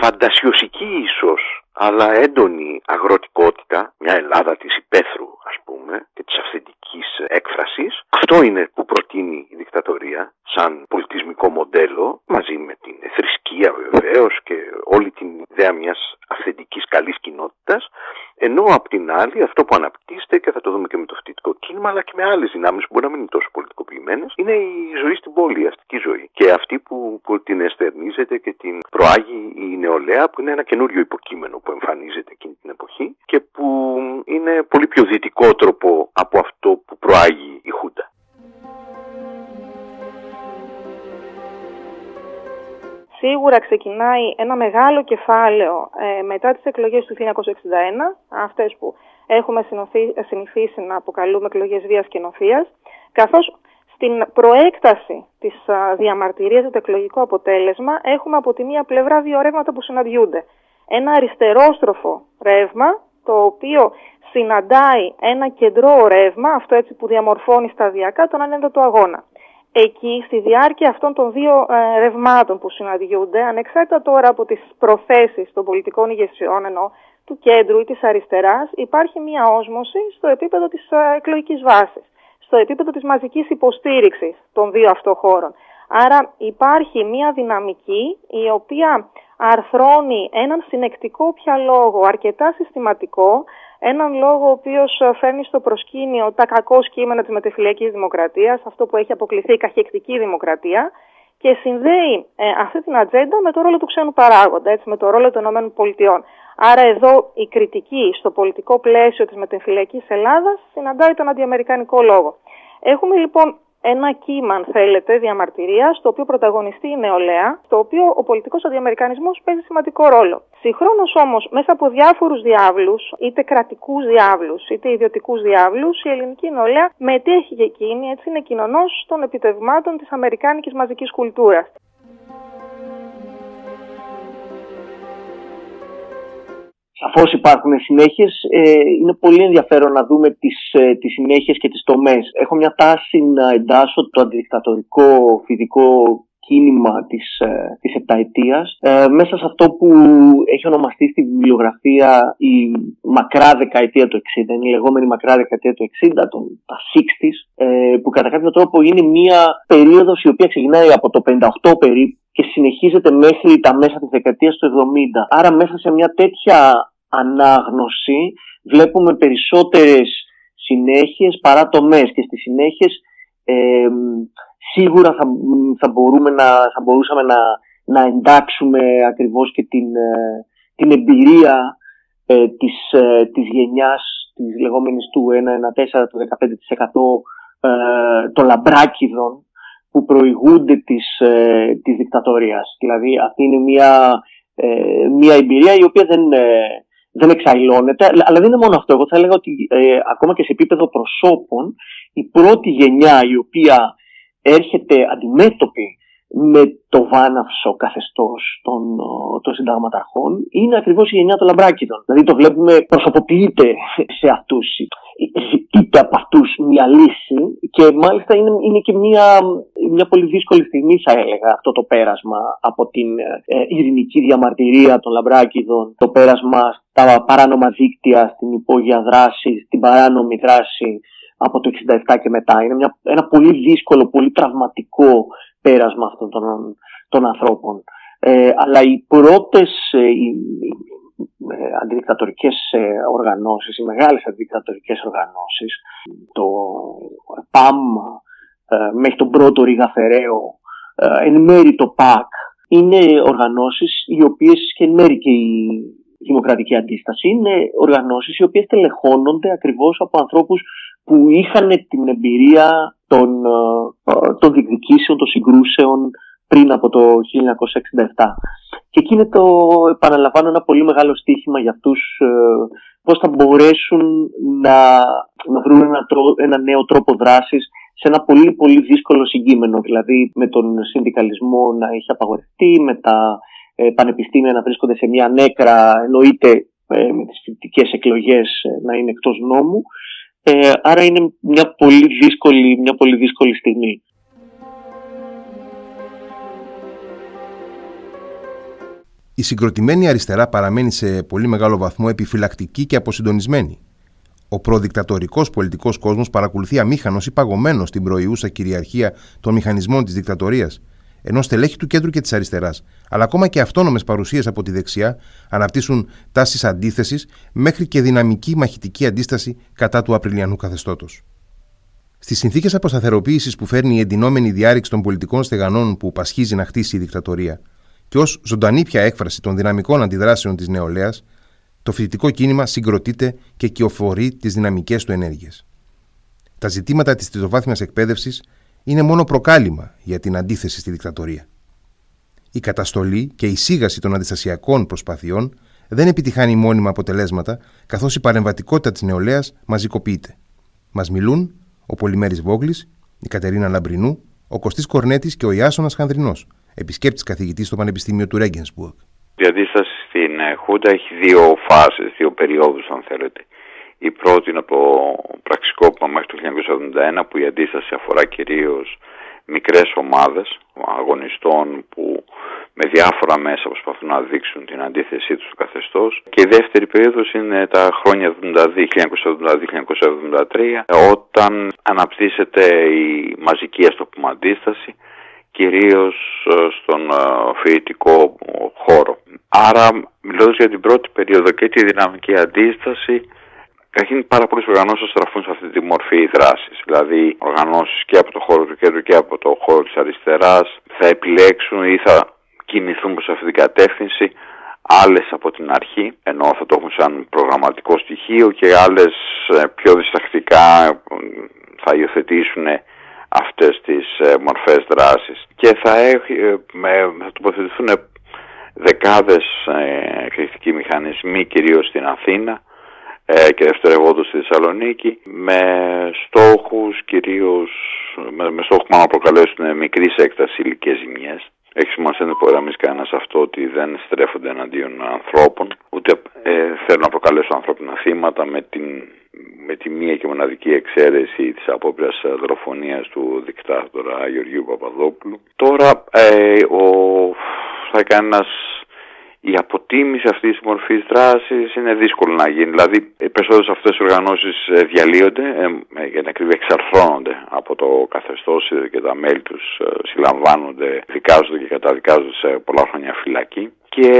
φαντασιωσική ίσως αλλά έντονη αγροτικότητα, μια Ελλάδα της υπαίθρου ας πούμε και της αυθεντικής έκφρασης. Αυτό είναι που προτείνει η δικτατορία σαν πολιτισμικό μοντέλο μαζί με την θρησκεία βεβαίως και όλη την ιδέα μιας αυθεντικής καλής κοινότητας ενώ απ' την άλλη αυτό που αναπτύσσεται και θα το δούμε και με το φοιτητικό κίνημα αλλά και με άλλες δυνάμεις που μπορεί να μην είναι τόσο πολιτικοποιημένες είναι η ζωή στην πόλη, η αστική ζωή και αυτή που, που την εστερνίζεται και την προάγει η νεολαία που είναι ένα καινούριο υποκείμενο που εμφανίζεται εκείνη την εποχή και που είναι πολύ πιο δυτικότροπο από αυτό που προάγει η Χούντα. Σίγουρα ξεκινάει ένα μεγάλο κεφάλαιο ε, μετά τις εκλογές του 1961, αυτές που έχουμε συνηθίσει να αποκαλούμε εκλογές βίας και νοφίας, καθώς στην προέκταση της διαμαρτυρίας για το εκλογικό αποτέλεσμα έχουμε από τη μία πλευρά δύο ρεύματα που συναντιούνται. Ένα αριστερόστροφο ρεύμα, το οποίο συναντάει ένα κεντρό ρεύμα, αυτό έτσι που διαμορφώνει σταδιακά τον ανέντατο αγώνα. Εκεί, στη διάρκεια αυτών των δύο ε, ρευμάτων που συναντιούνται, ανεξάρτητα τώρα από τις προθέσεις των πολιτικών ηγεσιών, ενώ του κέντρου ή της αριστεράς, υπάρχει μια όσμωση στο επίπεδο της ε, εκλογικής βάσης στο επίπεδο της μαζικής υποστήριξης των δύο αυτών χώρων. Άρα υπάρχει μια δυναμική η οποία αρθρώνει έναν συνεκτικό πια λόγο, αρκετά συστηματικό, έναν λόγο ο οποίος φέρνει στο προσκήνιο τα κακό κείμενα της μετεφυλιακής δημοκρατίας, αυτό που έχει αποκλειθεί η καχεκτική δημοκρατία, και συνδέει ε, αυτή την ατζέντα με το ρόλο του ξένου παράγοντα, έτσι, με το ρόλο των ΗΠΑ. Άρα εδώ η κριτική στο πολιτικό πλαίσιο της μετεμφυλιακής Ελλάδας συναντάει τον αντιαμερικανικό λόγο. Έχουμε λοιπόν ένα κύμα, αν θέλετε, διαμαρτυρίας, στο οποίο πρωταγωνιστεί η νεολαία, στο οποίο ο πολιτικός αντιαμερικανισμός παίζει σημαντικό ρόλο. Συγχρόνως όμως, μέσα από διάφορους διάβλους, είτε κρατικούς διάβλους, είτε ιδιωτικούς διάβλους, η ελληνική νεολαία μετέχει και εκείνη, έτσι είναι κοινωνός των επιτευγμάτων της αμερικάνικης μαζικής κουλτούρας. Σαφώς υπάρχουν συνέχειες. Ε, είναι πολύ ενδιαφέρον να δούμε τις ε, τις συνέχειες και τις τομές. Έχω μια τάση να εντάσσω το αντιδικτατορικό φοιτικό κίνημα της, ε, της επταετίας ε, μέσα σε αυτό που έχει ονομαστεί στη βιβλιογραφία η μακρά δεκαετία του 60, είναι η λεγόμενη μακρά δεκαετία του 60, τον, τα 60's, ε, που κατά κάποιο τρόπο είναι μια περίοδος η οποία ξεκινάει από το 58 περίπου και συνεχίζεται μέχρι τα μέσα της δεκαετίας του 70. Άρα μέσα σε μια τέτοια ανάγνωση βλέπουμε περισσότερες συνέχειες παρά τομές και στις συνέχειες ε, σίγουρα θα, θα, μπορούμε να, θα μπορούσαμε να, να εντάξουμε ακριβώς και την, ε, την εμπειρία ε, της, ε, της γενιάς της λεγόμενης του 1-1-4 του 15% ε, των λαμπράκιδων που προηγούνται της, ε, της δικτατορίας. Δηλαδή αυτή είναι μια, ε, μια εμπειρία η οποία δεν, ε, δεν εξαϊλώνεται. Αλλά δεν είναι μόνο αυτό. Εγώ θα έλεγα ότι ε, ακόμα και σε επίπεδο προσώπων η πρώτη γενιά η οποία έρχεται αντιμέτωπη με το βάναυσο καθεστώς των, των συνταγματαρχών είναι ακριβώς η γενιά των λαμπράκιδων. Δηλαδή το βλέπουμε προσωποποιείται σε αυτούς, ζητείται από αυτούς μια λύση και μάλιστα είναι, είναι και μια, μια πολύ δύσκολη στιγμή θα έλεγα αυτό το πέρασμα από την ε, ειρηνική διαμαρτυρία των λαμπράκιδων, το πέρασμα στα παράνομα δίκτυα, στην υπόγεια δράση, στην παράνομη δράση από το 67 και μετά. Είναι μια, ένα πολύ δύσκολο, πολύ τραυματικό πέρασμα αυτών των, των ανθρώπων. Ε, αλλά οι πρώτες ε, οι, ε, αντιδικτατορικές ε, οργανώσεις, οι μεγάλες αντιδικτατορικές οργανώσεις, το ΠΑΜ ε, μέχρι τον πρώτο Ρίγα Φεραίο, εν μέρη το ΠΑΚ, είναι οργανώσεις οι οποίες και εν μέρη και η δημοκρατική αντίσταση είναι οργανώσεις οι οποίες τελεχώνονται ακριβώς από ανθρώπους που είχαν την εμπειρία των, ε, των διεκδικήσεων, των συγκρούσεων πριν από το 1967. Και εκεί είναι το, επαναλαμβάνω, ένα πολύ μεγάλο στίχημα για αυτούς ε, πώς θα μπορέσουν να, να βρουν ένα, ένα νέο τρόπο δράσης σε ένα πολύ πολύ δύσκολο συγκείμενο, δηλαδή με τον συνδικαλισμό να έχει απαγορευτεί, με τα ε, πανεπιστήμια να βρίσκονται σε μια νέκρα, εννοείται ε, με τις φοιτητικές εκλογές ε, να είναι εκτός νόμου. Ε, άρα είναι μια πολύ, δύσκολη, μια πολύ δύσκολη στιγμή. Η συγκροτημένη αριστερά παραμένει σε πολύ μεγάλο βαθμό επιφυλακτική και αποσυντονισμένη. Ο προδικτατορικός πολιτικός κόσμος παρακολουθεί αμήχανος ή παγωμένος στην προϊούσα κυριαρχία των μηχανισμών της δικτατορίας, ενώ στελέχη του κέντρου και της αριστεράς, αλλά ακόμα και αυτόνομες παρουσίες από τη δεξιά, αναπτύσσουν τάσεις αντίθεσης μέχρι και δυναμική μαχητική αντίσταση κατά του Απριλιανού καθεστώτος. Στις συνθήκες αποσταθεροποίησης που φέρνει η εντυνόμενη διάρρηξη των πολιτικών στεγανών που πασχίζει να χτίσει η δικτατορία, και ως ζωντανή πια έκφραση των δυναμικών αντιδράσεων της νεολαίας, το φοιτητικό κίνημα συγκροτείται και κυοφορεί τις δυναμικές του ενέργειες. Τα ζητήματα της τριτοβάθμιας εκπαίδευσης είναι μόνο προκάλημα για την αντίθεση στη δικτατορία. Η καταστολή και η σίγαση των αντιστασιακών προσπαθειών δεν επιτυχάνει μόνιμα αποτελέσματα, καθώς η παρεμβατικότητα της νεολαίας μαζικοποιείται. Μας μιλούν ο Πολυμέρης Βόγλης, η Κατερίνα Λαμπρινού, ο Κωστής Κορνέτης και ο Ιάσονας Χανδρινός, επισκέπτης καθηγητής στο Πανεπιστήμιο του Ρέγγενσμπουργκ. Η αντίσταση στην ε, Χούντα έχει δύο φάσεις, δύο περιόδους, αν θέλετε. Η πρώτη είναι από το πραξικόπημα μέχρι το 1971 που η αντίσταση αφορά κυρίως μικρές ομάδες αγωνιστών που με διάφορα μέσα προσπαθούν να δείξουν την αντίθεσή τους στο καθεστώς και η δεύτερη περίοδος είναι τα χρόνια 1972-1973 όταν αναπτύσσεται η μαζική ας αντίσταση κυρίως ε, στον ε, φοιτητικό χώρο. Άρα μιλώντας για την πρώτη περίοδο και τη δυναμική αντίσταση Καταρχήν, πάρα πολλές οργανώσεις στραφούν σε αυτή τη μορφή δράσης. Δηλαδή, οργανώσεις και από το χώρο του κέντρου και από το χώρο της αριστεράς θα επιλέξουν ή θα κινηθούν προς αυτή την κατεύθυνση. Άλλες από την αρχή, ενώ θα το έχουν σαν προγραμματικό στοιχείο και άλλες ε, πιο διστακτικά ε, θα υιοθετήσουν αυτές τις ε, μορφές δράσης και θα, έχει, θα τοποθετηθούν δεκάδες εκρηκτικοί μηχανισμοί κυρίως στην Αθήνα ε, και δευτερευόντως στη Θεσσαλονίκη με στόχους κυρίως, με, με στόχο να προκαλέσουν μικρής έκταση ηλικές ζημιές. Έχει σημασία να υπογραμμίσει κανένας αυτό ότι δεν στρέφονται εναντίον ανθρώπων, ούτε ε, θέλουν να προκαλέσουν ανθρώπινα θύματα με, την, με τη μία και μοναδική εξαίρεση της απόπειρας δολοφονίας του δικτάτορα Γεωργίου Παπαδόπουλου. Τώρα ε, ο, θα κάνει ένας η αποτίμηση αυτής της μορφής δράσης είναι δύσκολο να γίνει. Δηλαδή, οι περισσότερες αυτές οι οργανώσεις ε, διαλύονται, ε, ε, για την ακρίβεια εξαρθρώνονται από το καθεστώς και τα μέλη τους συλλαμβάνονται, δικάζονται και καταδικάζονται σε πολλά χρόνια φυλακή. Και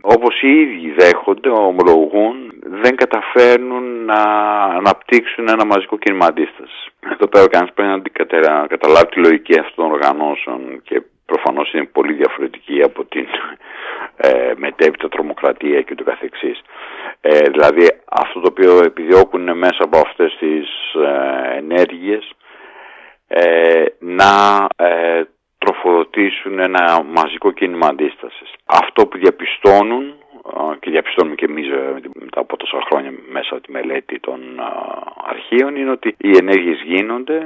όπως οι ίδιοι δέχονται, ομολογούν, δεν καταφέρνουν να αναπτύξουν ένα μαζικό κίνημα αντίστασης. Εδώ πέρα κανείς πρέπει να καταλάβει τη λογική αυτών των οργανώσεων και προφανώς είναι πολύ διαφορετική από την ε, μετέπειτα τρομοκρατία και το καθεξής. Ε, δηλαδή αυτό το οποίο επιδιώκουν μέσα από αυτές τις ε, ενέργειες ε, να ε, τροφοδοτήσουν ένα μαζικό κίνημα αντίστασης. Αυτό που διαπιστώνουν και διαπιστώνουμε και εμείς μετά από τόσα χρόνια μέσα από τη μελέτη των αρχείων είναι ότι οι ενέργειες γίνονται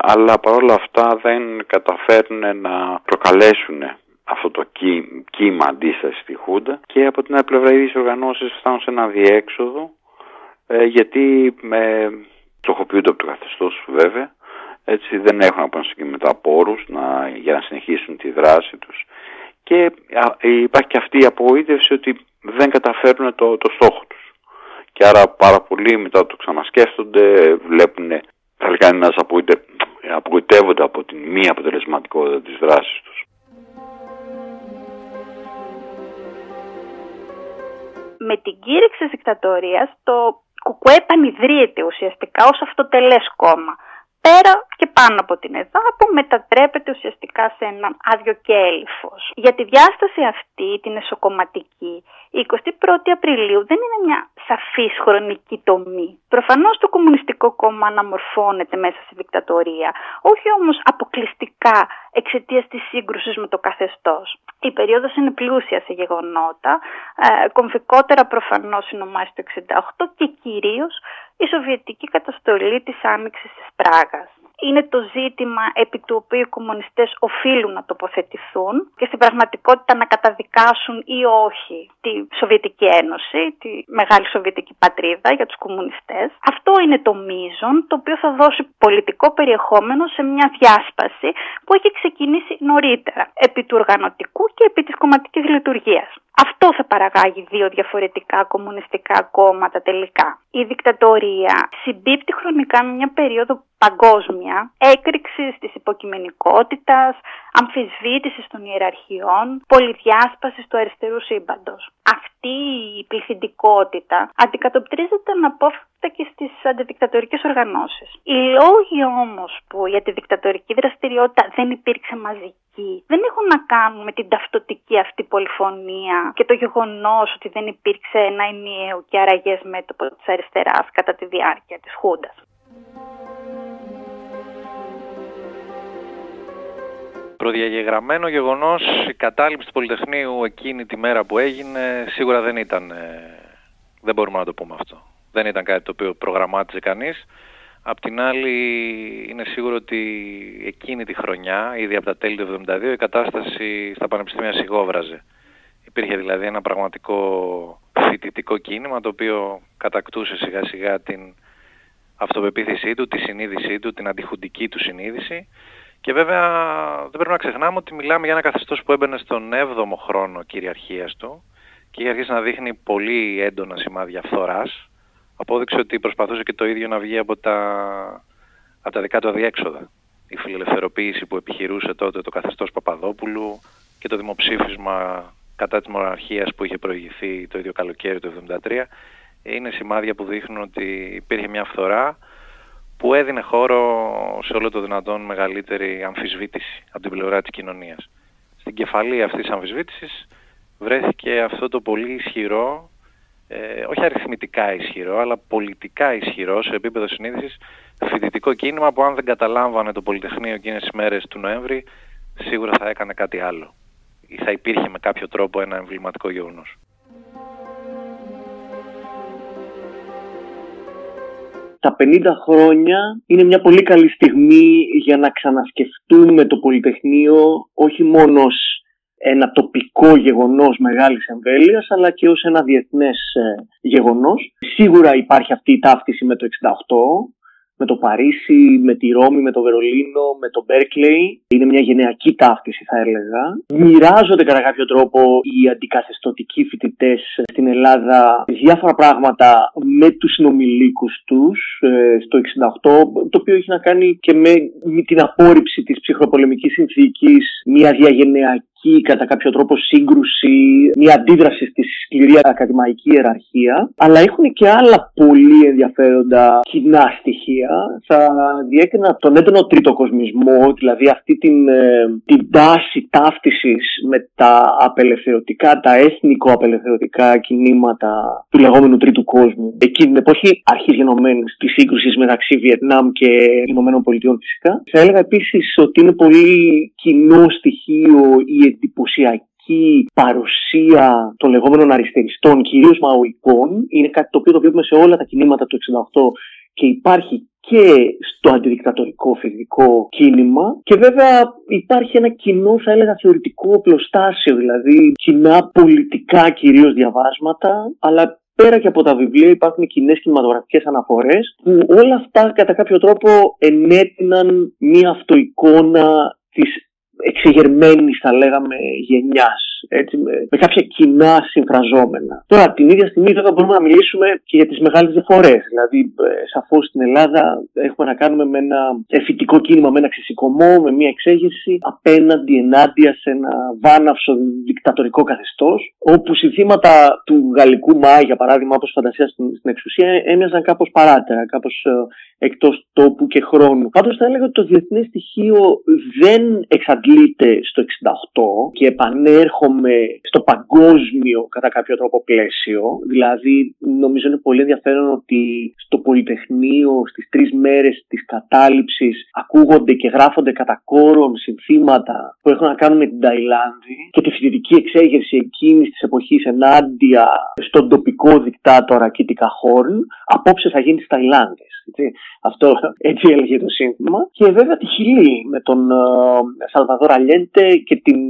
αλλά παρόλα αυτά δεν καταφέρνουν να προκαλέσουν αυτό το κύμα αντίστασης στη Χούντα και από την άλλη πλευρά οι οργανώσεις φτάνουν σε ένα διέξοδο ε, γιατί με στοχοποιούνται από το καθεστώς βέβαια έτσι δεν έχουν από να μετά πόρους να, για να συνεχίσουν τη δράση τους. Και υπάρχει και αυτή η απογοήτευση ότι δεν καταφέρουν το, το στόχο τους. Και άρα πάρα πολλοί μετά το ξανασκέφτονται βλέπουν θα λέγανε να απογοητεύονται από την μη αποτελεσματικότητα της δράσης τους. Με την κήρυξη της δικτατορίας το ΚΚΕ επανειδρύεται ουσιαστικά ως αυτοτελές κόμμα. Πέρα και πάνω από την ΕΔΑΠΟ μετατρέπεται ουσιαστικά σε ένα άδειο κέλυφος. Για τη διάσταση αυτή, την εσωκομματική, η 21η Απριλίου δεν είναι μια σαφής χρονική τομή. Προφανώς το Κομμουνιστικό Κόμμα αναμορφώνεται μέσα στη δικτατορία, όχι όμως αποκλειστικά εξαιτίας της σύγκρουσης με το καθεστώς. Η περίοδος είναι πλούσια σε γεγονότα, ε, κομφικότερα προφανώς ονομάζει το 68 και κυρίως η σοβιετική καταστολή της άνοιξης της Πράγας είναι το ζήτημα επί του οποίου οι κομμουνιστές οφείλουν να τοποθετηθούν και στην πραγματικότητα να καταδικάσουν ή όχι τη Σοβιετική Ένωση, τη μεγάλη Σοβιετική πατρίδα για τους κομμουνιστές. Αυτό είναι το μείζον το οποίο θα δώσει πολιτικό περιεχόμενο σε μια διάσπαση που έχει ξεκινήσει νωρίτερα επί του οργανωτικού και επί της κομματικής λειτουργίας. Αυτό θα παραγάγει δύο διαφορετικά κομμουνιστικά κόμματα τελικά. Η δικτατορία συμπίπτει χρονικά με μια περίοδο παγκόσμια έκρηξη της υποκειμενικότητας, αμφισβήτησης των ιεραρχιών, πολυδιάσπασης του αριστερού σύμπαντος. Αυτή η πληθυντικότητα αντικατοπτρίζεται αναπόφευκτα και στις αντιδικτατορικές οργανώσεις. Οι λόγοι όμως που για τη δικτατορική δραστηριότητα δεν υπήρξε μαζική δεν έχουν να κάνουν με την ταυτοτική αυτή πολυφωνία και το γεγονός ότι δεν υπήρξε ένα ενιαίο και αραγές μέτωπο της αριστεράς κατά τη διάρκεια της Χούντας. Προδιαγεγραμμένο γεγονός η κατάληψη του Πολυτεχνείου εκείνη τη μέρα που έγινε σίγουρα δεν ήταν, ε, δεν μπορούμε να το πούμε αυτό. Δεν ήταν κάτι το οποίο προγραμμάτιζε κανείς. Απ' την άλλη είναι σίγουρο ότι εκείνη τη χρονιά, ήδη από τα τέλη του 1972, η κατάσταση στα πανεπιστήμια σιγόβραζε. Υπήρχε δηλαδή ένα πραγματικό φοιτητικό κίνημα το οποίο κατακτούσε σιγά σιγά την αυτοπεποίθησή του, τη συνείδησή του, την αντιχουντική του συνείδηση και βέβαια δεν πρέπει να ξεχνάμε ότι μιλάμε για ένα καθεστώς που έμπαινε στον 7ο χρόνο κυριαρχίας του και είχε αρχίσει να δείχνει πολύ έντονα σημάδια φθοράς. Απόδειξε ότι προσπαθούσε και το ίδιο να βγει από τα, από τα δικά του αδιέξοδα. Η φιλελευθεροποίηση που επιχειρούσε τότε το καθεστώς Παπαδόπουλου και το δημοψήφισμα κατά της μοναρχίας που είχε προηγηθεί το ίδιο καλοκαίρι του 1973 είναι σημάδια που δείχνουν ότι υπήρχε μια φθορά που έδινε χώρο σε όλο το δυνατόν μεγαλύτερη αμφισβήτηση από την πλευρά της κοινωνίας. Στην κεφαλή αυτής της αμφισβήτησης βρέθηκε αυτό το πολύ ισχυρό, ε, όχι αριθμητικά ισχυρό, αλλά πολιτικά ισχυρό σε επίπεδο συνείδησης φοιτητικό κίνημα που αν δεν καταλάμβανε το Πολυτεχνείο εκείνες τις μέρες του Νοέμβρη σίγουρα θα έκανε κάτι άλλο ή θα υπήρχε με κάποιο τρόπο ένα εμβληματικό γεγονός. Τα 50 χρόνια είναι μια πολύ καλή στιγμή για να ξανασκεφτούμε το Πολυτεχνείο όχι μόνο ως ένα τοπικό γεγονός μεγάλης εμβέλειας αλλά και ως ένα διεθνές ε, γεγονός. Σίγουρα υπάρχει αυτή η ταύτιση με το 68 με το Παρίσι, με τη Ρώμη, με το Βερολίνο, με το Μπέρκλεϊ. Είναι μια γενεακή ταύτιση θα έλεγα. Μοιράζονται κατά κάποιο τρόπο οι αντικαθεστωτικοί φοιτητές στην Ελλάδα διάφορα πράγματα με τους συνομιλίκους τους ε, στο 68, το οποίο έχει να κάνει και με την απόρριψη της ψυχροπολεμικής συνθήκης, μια διαγενειακή κατά κάποιο τρόπο σύγκρουση, μια αντίδραση στη σκληρή ακαδημαϊκή ιεραρχία, αλλά έχουν και άλλα πολύ ενδιαφέροντα κοινά στοιχεία. Θα διέκρινα τον έντονο τριτοκοσμισμό, δηλαδή αυτή την, ε, την τάση ταύτισης με τα απελευθερωτικά, τα έθνικο-απελευθερωτικά κινήματα του λεγόμενου τρίτου κόσμου. Εκείνη την εποχή αρχής γενομένης της σύγκρουσης μεταξύ Βιετνάμ και Ηνωμένων Πολιτειών φυσικά. Θα έλεγα επίσης ότι είναι πολύ κοινό στοιχείο η εντυπωσιακή παρουσία των λεγόμενων αριστεριστών, κυρίως μαοικών, είναι κάτι το οποίο το βλέπουμε σε όλα τα κινήματα του 68 και υπάρχει και στο αντιδικτατορικό φυσικό κίνημα. Και βέβαια υπάρχει ένα κοινό θα έλεγα θεωρητικό πλωστάσιο δηλαδή κοινά πολιτικά κυρίως διαβάσματα αλλά πέρα και από τα βιβλία υπάρχουν κοινέ κινηματογραφικές αναφορές που όλα αυτά κατά κάποιο τρόπο ενέτειναν μια αυτοεικόνα της εξεγερμένης θα λέγαμε γενιάς έτσι, με, με κάποια κοινά συμφραζόμενα. Τώρα, την ίδια στιγμή βέβαια μπορούμε να μιλήσουμε και για τις μεγάλες διαφορές. Δηλαδή, ε, σαφώς στην Ελλάδα έχουμε να κάνουμε με ένα εφητικό κίνημα, με ένα ξεσηκωμό, με μια εξέγερση απέναντι ενάντια σε ένα βάναυσο δικτατορικό καθεστώς, όπου συνθήματα του γαλλικού Μάη, για παράδειγμα, όπως φαντασία στην, στην εξουσία, έμοιαζαν κάπως παράτερα, κάπως ε, εκτός τόπου και χρόνου. Πάντως, θα έλεγα ότι το διεθνές στοιχείο δεν εξαντλείται στο 68 και επανέρχομαι στο παγκόσμιο κατά κάποιο τρόπο πλαίσιο. Δηλαδή νομίζω είναι πολύ ενδιαφέρον ότι στο Πολυτεχνείο στις τρεις μέρες της κατάληψης ακούγονται και γράφονται κατά κόρον συνθήματα που έχουν να κάνουν με την Ταϊλάνδη και τη φοιτητική εξέγερση εκείνης της εποχής ενάντια στον τοπικό δικτάτορα Κίτικα Χόρν απόψε θα γίνει στις Ταϊλάνδες. Έτσι. Αυτό έτσι έλεγε το σύνθημα. Και βέβαια τη Χιλή με τον uh, Σαλβαδόρ Αλιέντε και την,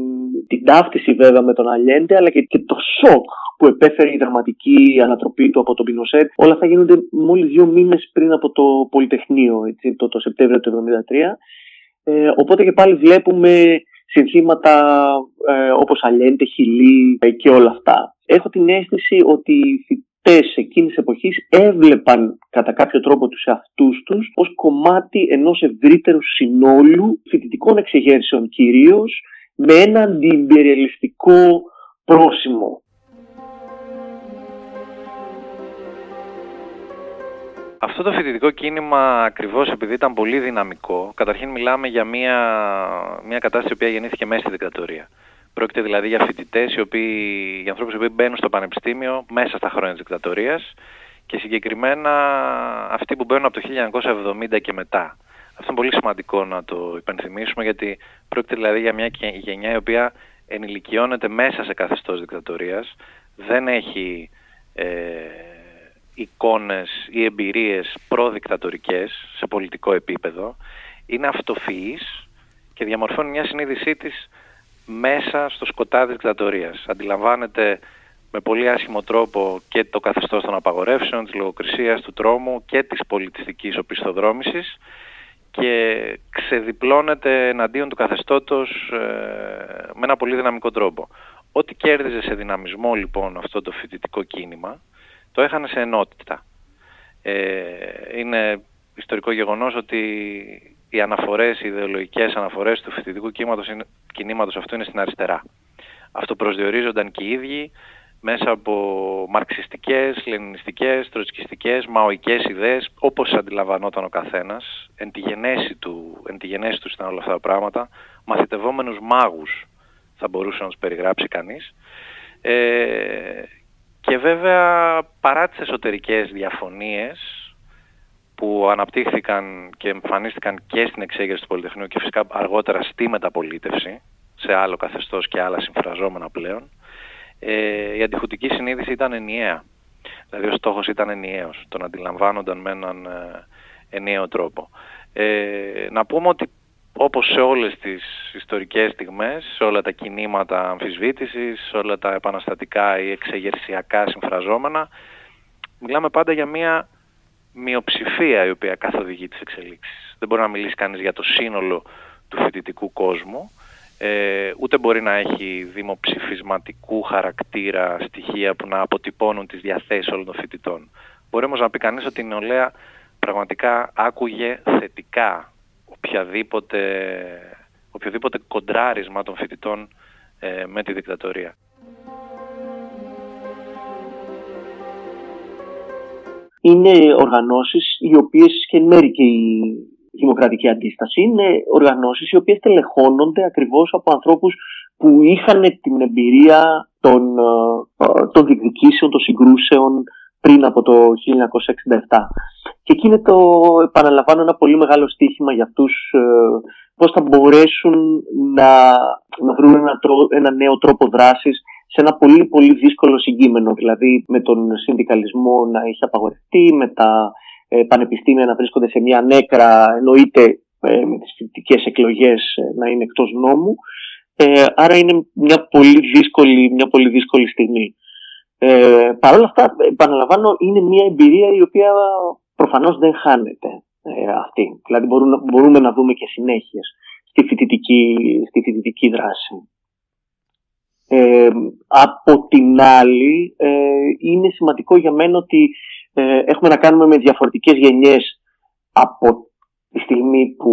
την ταύτιση βέβαια με τον Αλιέντε, αλλά και, και το σοκ που επέφερε η δραματική ανατροπή του από τον Πινοσέτ. Όλα αυτά γίνονται μόλις δύο μήνες πριν από το Πολυτεχνείο, έτσι, το, το Σεπτέμβριο του 1973. Ε, οπότε και πάλι βλέπουμε συνθήματα ε, όπως Αλιέντε, Χιλή ε, και όλα αυτά. Έχω την αίσθηση ότι φοιτητές εκείνης της εποχής έβλεπαν κατά κάποιο τρόπο τους εαυτούς τους ως κομμάτι ενός ευρύτερου συνόλου φοιτητικών εξεγέρσεων κυρίως με ένα αντιυμπεριαλιστικό πρόσημο. Αυτό το φοιτητικό κίνημα ακριβώς επειδή ήταν πολύ δυναμικό, καταρχήν μιλάμε για μια, μια κατάσταση που γεννήθηκε μέσα στη δικτατορία. Πρόκειται δηλαδή για φοιτητές, οι οποίοι, για ανθρώπους που μπαίνουν στο πανεπιστήμιο μέσα στα χρόνια της δικτατορίας και συγκεκριμένα αυτοί που μπαίνουν από το 1970 και μετά. Αυτό είναι πολύ σημαντικό να το υπενθυμίσουμε γιατί πρόκειται δηλαδή για μια γενιά η οποία ενηλικιώνεται μέσα σε καθεστώς δικτατορίας, δεν έχει ε, εικόνες ή εμπειρίες προδικτατορικές σε πολιτικό επίπεδο, είναι αυτοφυής και διαμορφώνει μια συνείδησή της μέσα στο σκοτάδι της δικτατορίας. Αντιλαμβάνεται με πολύ άσχημο τρόπο και το καθεστώς των απαγορεύσεων, της λογοκρισίας, του τρόμου και της πολιτιστικής οπισθοδρόμησης και ξεδιπλώνεται εναντίον του καθεστώτος ε, με ένα πολύ δυναμικό τρόπο. Ό,τι κέρδιζε σε δυναμισμό λοιπόν αυτό το φοιτητικό κίνημα, το έχανε σε ενότητα. Ε, είναι ιστορικό γεγονός ότι οι αναφορές, οι ιδεολογικές αναφορές του φοιτητικού κίνηματος, κινήματος αυτού είναι στην αριστερά. Αυτό προσδιορίζονταν και οι ίδιοι μέσα από μαρξιστικές, λενινιστικές, τροτσκιστικές, μαοικές ιδέες, όπως αντιλαμβανόταν ο καθένας, εν τη γενέση του, εν τη γενέση του ήταν όλα αυτά τα πράγματα, μαθητευόμενους μάγους θα μπορούσε να τους περιγράψει κανείς. Ε, και βέβαια παρά τις εσωτερικές διαφωνίες που αναπτύχθηκαν και εμφανίστηκαν και στην εξέγερση του Πολυτεχνείου και φυσικά αργότερα στη μεταπολίτευση, σε άλλο καθεστώς και άλλα συμφραζόμενα πλέον, ε, η αντιχουτική συνείδηση ήταν ενιαία. Δηλαδή ο στόχος ήταν ενιαίος, τον αντιλαμβάνονταν με έναν ε, ενιαίο τρόπο. Ε, να πούμε ότι όπως σε όλες τις ιστορικές στιγμές, σε όλα τα κινήματα αμφισβήτησης, σε όλα τα επαναστατικά ή εξεγερσιακά συμφραζόμενα, μιλάμε πάντα για μια μειοψηφία η οποία καθοδηγεί τις εξελίξεις. Δεν μπορεί να μιλήσει κανείς για το σύνολο του φοιτητικού κόσμου, ε, ούτε μπορεί να έχει δημοψηφισματικού χαρακτήρα στοιχεία που να αποτυπώνουν τις διαθέσεις όλων των φοιτητών. Μπορεί όμως να πει κανείς ότι η νεολαία πραγματικά άκουγε θετικά οποιαδήποτε, οποιοδήποτε κοντράρισμα των φοιτητών ε, με τη δικτατορία. Είναι οργανώσεις οι οποίες και μέρη και η δημοκρατική αντίσταση είναι οργανώσεις οι οποίες τελεχώνονται ακριβώς από ανθρώπους που είχαν την εμπειρία των, ε, των διεκδικήσεων, των συγκρούσεων πριν από το 1967. Και εκεί είναι το, επαναλαμβάνω, ένα πολύ μεγάλο στίχημα για αυτούς ε, πώς θα μπορέσουν να, να βρουν ένα, ένα νέο τρόπο δράσης σε ένα πολύ πολύ δύσκολο συγκείμενο, δηλαδή με τον συνδικαλισμό να έχει απαγορευτεί, με τα ε, πανεπιστήμια να βρίσκονται σε μια νέκρα, εννοείται ε, με τις φοιτητικές εκλογές ε, να είναι εκτός νόμου. άρα είναι μια πολύ δύσκολη, μια πολύ δύσκολη στιγμή. Ε, Παρ' όλα αυτά, επαναλαμβάνω, είναι μια εμπειρία η οποία προφανώς δεν χάνεται αυτή. Δηλαδή μπορούμε, μπορούμε να δούμε και συνέχειες στη φοιτητική, στη φοιτητική δράση. Ε, από την άλλη, είναι σημαντικό για μένα ότι ε, έχουμε να κάνουμε με διαφορετικές γενιές από τη στιγμή που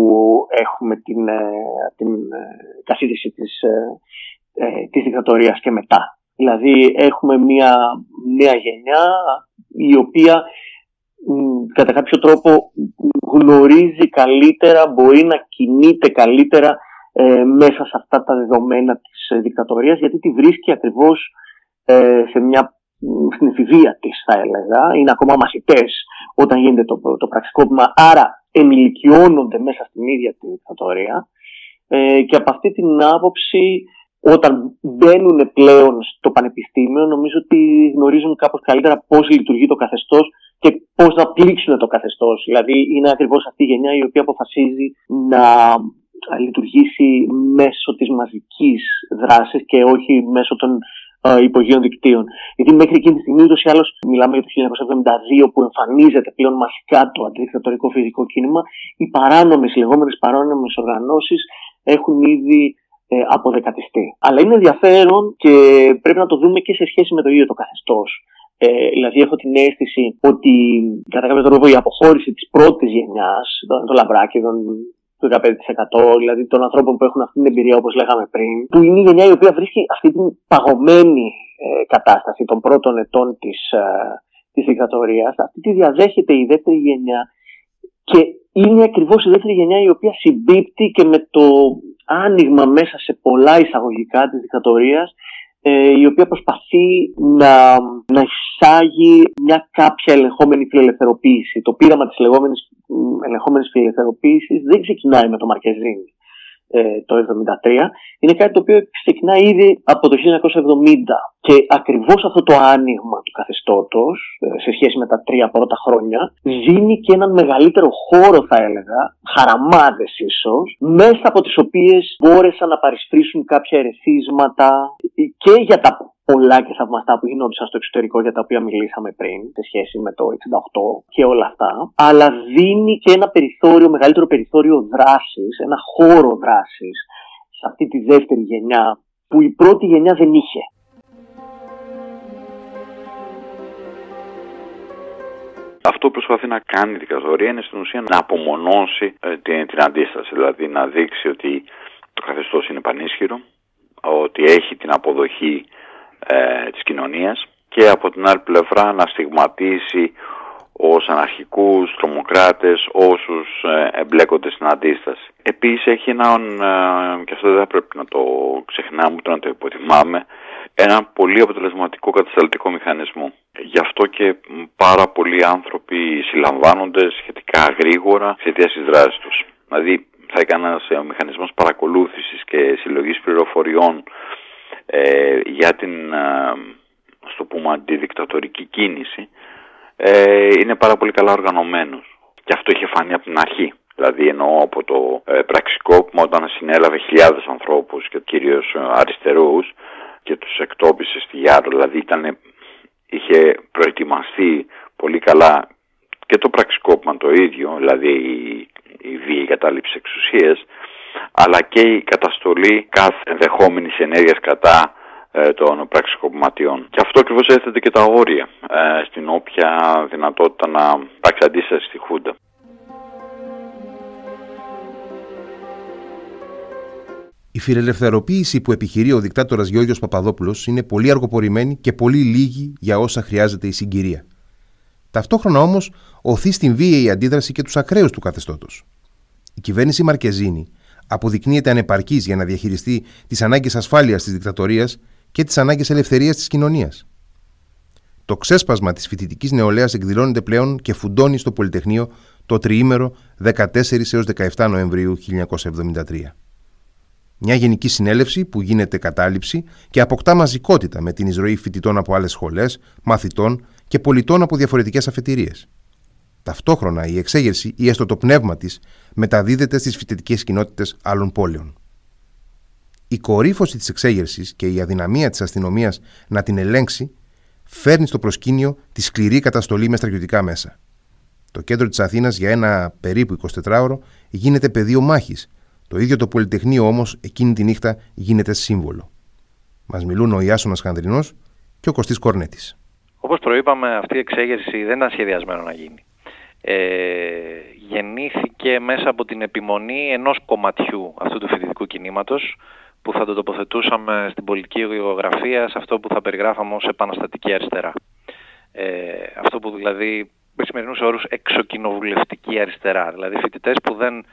έχουμε την, ε, την ε, καθίδρυση της, ε, της δικτατορίας και μετά. Δηλαδή έχουμε μια νέα γενιά η οποία κατά κάποιο τρόπο γνωρίζει καλύτερα, μπορεί να κινείται καλύτερα μέσα σε αυτά τα δεδομένα της δικτατορίας γιατί τη βρίσκει ακριβώς σε μια στην εφηβεία της, θα έλεγα, είναι ακόμα μαθητές όταν γίνεται το, το πραξικόπημα, άρα ενηλικιώνονται μέσα στην ίδια τη δικτατορία. Ε, και από αυτή την άποψη όταν μπαίνουν πλέον στο πανεπιστήμιο νομίζω ότι γνωρίζουν κάπως καλύτερα πώς λειτουργεί το καθεστώς και πώς να πλήξουν το καθεστώς. Δηλαδή είναι ακριβώς αυτή η γενιά η οποία αποφασίζει να λειτουργήσει μέσω της μαζικής δράσης και όχι μέσω των ε, υπογείων δικτύων. Γιατί μέχρι εκείνη τη στιγμή, ούτως ή άλλως, μιλάμε για το 1972 που εμφανίζεται πλέον μασικά το αντιδικτατορικό φυσικό κίνημα, οι παράνομες, οι λεγόμενες παράνομες οργανώσεις έχουν ήδη ε, αποδεκατιστεί. Αλλά είναι ενδιαφέρον και πρέπει να το δούμε και σε σχέση με το ίδιο το καθεστώς. Ε, δηλαδή, έχω την αίσθηση ότι κατά κάποιο τρόπο η αποχώρηση της πρώτης γενιάς, το, το λαμπράκι, τον του 15%, δηλαδή των ανθρώπων που έχουν αυτή την εμπειρία όπως λέγαμε πριν, που είναι η γενιά η οποία βρίσκει αυτή την παγωμένη ε, κατάσταση των πρώτων ετών της, ε, της δικτατορίας, αυτή τη διαδέχεται η δεύτερη γενιά και είναι ακριβώς η δεύτερη γενιά η οποία συμπίπτει και με το άνοιγμα μέσα σε πολλά εισαγωγικά της δικτατορίας ε, η οποία προσπαθεί να, να εισάγει μια κάποια ελεγχόμενη φιλελευθεροποίηση. Το πείραμα της λεγόμενης ελεγχόμενης φιλελευθερωποίησης δεν ξεκινάει με το Μαρκεζίνη ε, το 1973. Είναι κάτι το οποίο ξεκινάει ήδη από το 1970. Και ακριβώς αυτό το άνοιγμα του καθεστώτος, ε, σε σχέση με τα τρία πρώτα χρόνια, δίνει και έναν μεγαλύτερο χώρο, θα έλεγα, χαραμάδες ίσως, μέσα από τις οποίες μπόρεσαν να παρισφρήσουν κάποια ερεθίσματα και για τα πολλά και θαυμαστά που γινόντουσαν στο εξωτερικό για τα οποία μιλήσαμε πριν σε σχέση με το 68 και όλα αυτά, αλλά δίνει και ένα περιθώριο, μεγαλύτερο περιθώριο δράσης, ένα χώρο δράσης σε αυτή τη δεύτερη γενιά που η πρώτη γενιά δεν είχε. Αυτό που προσπαθεί να κάνει η δικαστορία είναι στην ουσία να απομονώσει ε, την, την αντίσταση, δηλαδή να δείξει ότι το καθεστώς είναι πανίσχυρο, ότι έχει την αποδοχή ε, της κοινωνίας και από την άλλη πλευρά να στιγματίσει ως αναρχικούς, τρομοκράτες, όσους ε, εμπλέκονται στην αντίσταση. Επίσης έχει έναν, ε, και αυτό δεν πρέπει να το ξεχνάμε ούτε να το υποτιμάμε, ένα πολύ αποτελεσματικό κατασταλτικό μηχανισμό. Γι' αυτό και πάρα πολλοί άνθρωποι συλλαμβάνονται σχετικά γρήγορα εξαιτία τη δράση τους. Δηλαδή θα έκανε ένα μηχανισμό παρακολούθησης και συλλογής πληροφοριών ε, για την ε, στο πούμε αντιδικτατορική κίνηση ε, είναι πάρα πολύ καλά οργανωμένος. Και αυτό είχε φανεί από την αρχή. Δηλαδή εννοώ από το ε, πραξικόπημα όταν συνέλαβε χιλιάδες ανθρώπους και κυρίως αριστερούς και τους εκτόπισες στη Γιάρο δηλαδή ήταν, είχε προετοιμαστεί πολύ καλά και το πραξικόπημα το ίδιο δηλαδή η, η βίαιη κατάληψη εξουσίας αλλά και η καταστολή κάθε ενδεχόμενης ενέργειας κατά ε, των πραξικοπηματιών. Και αυτό ακριβώς έθετε και τα όρια ε, στην όποια δυνατότητα να υπάρξει αντίσταση στη Χούντα. Η φιλελευθεροποίηση που επιχειρεί ο δικτάτορας Γιώργος Παπαδόπουλος είναι πολύ αργοπορημένη και πολύ λίγη για όσα χρειάζεται η συγκυρία. Ταυτόχρονα όμως οθεί στην βίαιη αντίδραση και τους ακραίους του καθεστώτος. Η κυβέρνηση Μαρκεζίνη αποδεικνύεται ανεπαρκής για να διαχειριστεί τις ανάγκες ασφάλειας της δικτατορίας και τις ανάγκες ελευθερίας της κοινωνίας. Το ξέσπασμα της φοιτητικής νεολαίας εκδηλώνεται πλέον και φουντώνει στο Πολυτεχνείο το τριήμερο 14 έως 17 Νοεμβρίου 1973. Μια γενική συνέλευση που γίνεται κατάληψη και αποκτά μαζικότητα με την εισρωή φοιτητών από άλλες σχολές, μαθητών και πολιτών από διαφορετικές αφετηρίες. Ταυτόχρονα η εξέγερση ή έστω το πνεύμα της μεταδίδεται στις φοιτητικές κοινότητες άλλων πόλεων. Η κορύφωση της εξέγερσης και η αδυναμία της αστυνομίας να την ελέγξει φέρνει στο προσκήνιο τη σκληρή καταστολή με στρατιωτικά μέσα. Το κέντρο της Αθήνας για ένα περίπου 24ωρο γίνεται πεδίο μάχης. Το ίδιο το Πολυτεχνείο όμως εκείνη τη νύχτα γίνεται σύμβολο. Μας μιλούν ο Ιάσονας Χανδρινός και ο Κωστής Κορνέτης. Όπως προείπαμε, αυτή η εξέγερση δεν ήταν σχεδιασμένο να γίνει ε, γεννήθηκε μέσα από την επιμονή ενός κομματιού αυτού του φοιτητικού κινήματος που θα το τοποθετούσαμε στην πολιτική γεωγραφία σε αυτό που θα περιγράφαμε ως επαναστατική αριστερά. Ε, αυτό που δηλαδή με σημερινούς όρους εξοκοινοβουλευτική αριστερά, δηλαδή φοιτητές που δεν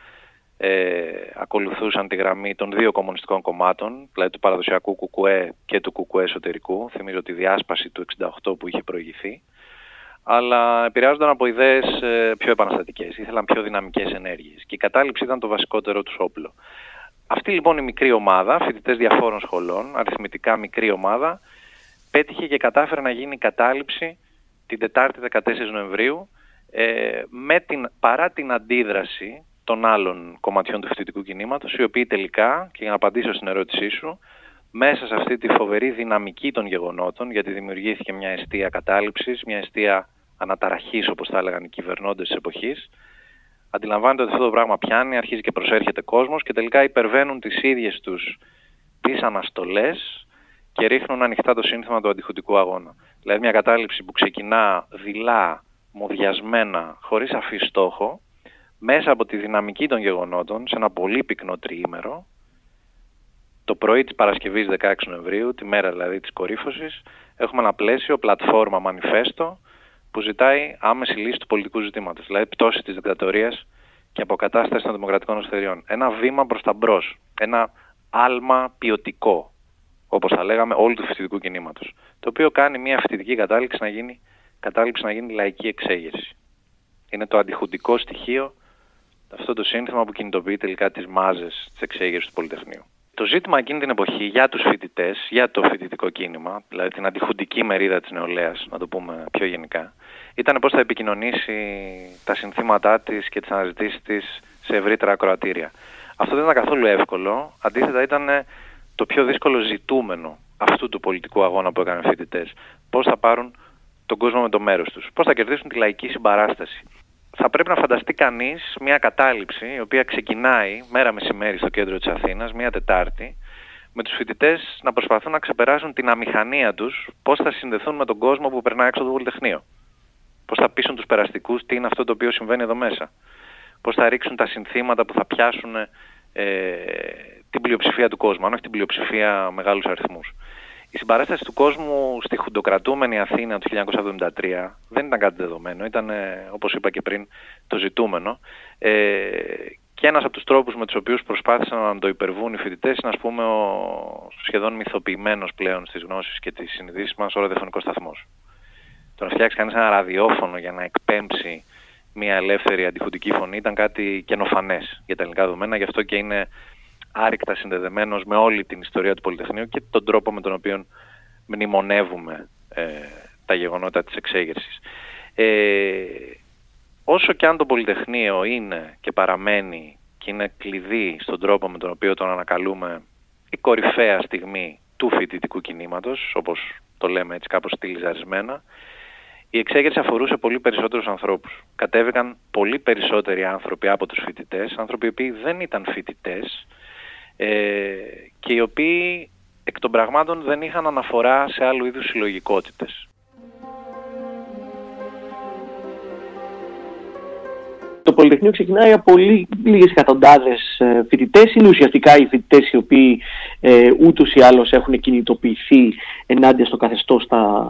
ε, ακολουθούσαν τη γραμμή των δύο κομμουνιστικών κομμάτων, δηλαδή του παραδοσιακού κουκουέ και του κουκουέ εσωτερικού, θυμίζω τη διάσπαση του 68 που είχε προηγηθεί, αλλά επηρεάζονταν από ιδέες ε, πιο επαναστατικές. Ήθελαν πιο δυναμικές ενέργειες. Και η κατάληψη ήταν το βασικότερο τους όπλο. Αυτή λοιπόν η μικρή ομάδα, φοιτητές διαφόρων σχολών, αριθμητικά μικρή ομάδα, πέτυχε και κατάφερε να γίνει η κατάληψη την Τετάρτη 14 Νοεμβρίου ε, με την, παρά την αντίδραση των άλλων κομματιών του φοιτητικού κινήματος, οι οποίοι τελικά, και για να απαντήσω στην ερώτησή σου, μέσα σε αυτή τη φοβερή δυναμική των γεγονότων, γιατί δημιουργήθηκε μια αιστεία κατάληψης, μια αιστεία αναταραχής όπως θα έλεγαν οι κυβερνώντες της εποχής, αντιλαμβάνεται ότι αυτό το πράγμα πιάνει, αρχίζει και προσέρχεται κόσμος και τελικά υπερβαίνουν τις ίδιες τους τις αναστολές και ρίχνουν ανοιχτά το σύνθημα του αντιχωτικού αγώνα. Δηλαδή μια κατάληψη που ξεκινά δειλά, μοδιασμένα, χωρίς αφή στόχο, μέσα από τη δυναμική των γεγονότων, σε ένα πολύ πυκνό τριήμερο, το πρωί της Παρασκευής 16 Νοεμβρίου, τη μέρα δηλαδή της κορύφωσης, έχουμε ένα πλαίσιο, πλατφόρμα, μανιφέστο, που ζητάει άμεση λύση του πολιτικού ζητήματος, δηλαδή πτώση της δικτατορίας και αποκατάσταση των δημοκρατικών ελευθεριών. Ένα βήμα προς τα μπρος, ένα άλμα ποιοτικό, όπως θα λέγαμε, όλου του φοιτητικού κινήματος, το οποίο κάνει μια φοιτητική κατάληξη να γίνει, κατάληξη να γίνει λαϊκή εξέγερση. Είναι το αντιχουντικό στοιχείο Αυτό το σύνθημα που κινητοποιεί τελικά τις μάζες της εξέγερσης του Πολυτεχνείου. Το ζήτημα εκείνη την εποχή για τους φοιτητές, για το φοιτητικό κίνημα, δηλαδή την αντιχουντική μερίδα της νεολαίας, να το πούμε πιο γενικά, ήταν πώς θα επικοινωνήσει τα συνθήματά της και τις αναζητήσεις της σε ευρύτερα ακροατήρια. Αυτό δεν ήταν καθόλου εύκολο, αντίθετα ήταν το πιο δύσκολο ζητούμενο αυτού του πολιτικού αγώνα που έκαναν οι φοιτητές. Πώς θα πάρουν τον κόσμο με το μέρος τους, πώς θα κερδίσουν τη λαϊκή συμπαράσταση. Θα πρέπει να φανταστεί κανείς μια κατάληψη η οποία ξεκινάει μέρα μεσημέρι στο κέντρο της Αθήνας, μια Τετάρτη, με τους φοιτητές να προσπαθούν να ξεπεράσουν την αμηχανία τους πώς θα συνδεθούν με τον κόσμο που περνάει έξω από το Πολυτεχνείο. Πώς θα πείσουν τους περαστικούς τι είναι αυτό το οποίο συμβαίνει εδώ μέσα. Πώς θα ρίξουν τα συνθήματα που θα πιάσουν ε, την πλειοψηφία του κόσμου, αν όχι την πλειοψηφία μεγάλους αριθμούς. Η συμπαράσταση του κόσμου στη χουντοκρατούμενη Αθήνα του 1973 δεν ήταν κάτι δεδομένο, ήταν όπως είπα και πριν το ζητούμενο ε, και ένας από τους τρόπους με τους οποίους προσπάθησαν να το υπερβούν οι φοιτητές είναι ας πούμε ο σχεδόν μυθοποιημένος πλέον στις γνώσεις και τις συνειδήσεις μας ο ραδιοφωνικός σταθμός. Το να φτιάξει κανείς ένα ραδιόφωνο για να εκπέμψει μια ελεύθερη αντιχουντική φωνή ήταν κάτι καινοφανές για τα ελληνικά δεδομένα, γι' αυτό και είναι άρρηκτα συνδεδεμένος με όλη την ιστορία του Πολυτεχνείου και τον τρόπο με τον οποίο μνημονεύουμε ε, τα γεγονότα της εξέγερσης. Ε, όσο και αν το Πολυτεχνείο είναι και παραμένει και είναι κλειδί στον τρόπο με τον οποίο τον ανακαλούμε η κορυφαία στιγμή του φοιτητικού κινήματος, όπως το λέμε έτσι κάπως στυλιζαρισμένα, η εξέγερση αφορούσε πολύ περισσότερους ανθρώπους. Κατέβηκαν πολύ περισσότεροι άνθρωποι από τους φοιτητές, άνθρωποι οι δεν ήταν φοιτητές, ε, και οι οποίοι εκ των πραγμάτων δεν είχαν αναφορά σε άλλου είδους συλλογικότητες. Το Πολυτεχνείο ξεκινάει από λίγες εκατοντάδες ε, φοιτητές. Είναι ουσιαστικά οι φοιτητές οι οποίοι ε, ούτως ή άλλως έχουν κινητοποιηθεί ενάντια στο καθεστώς τα,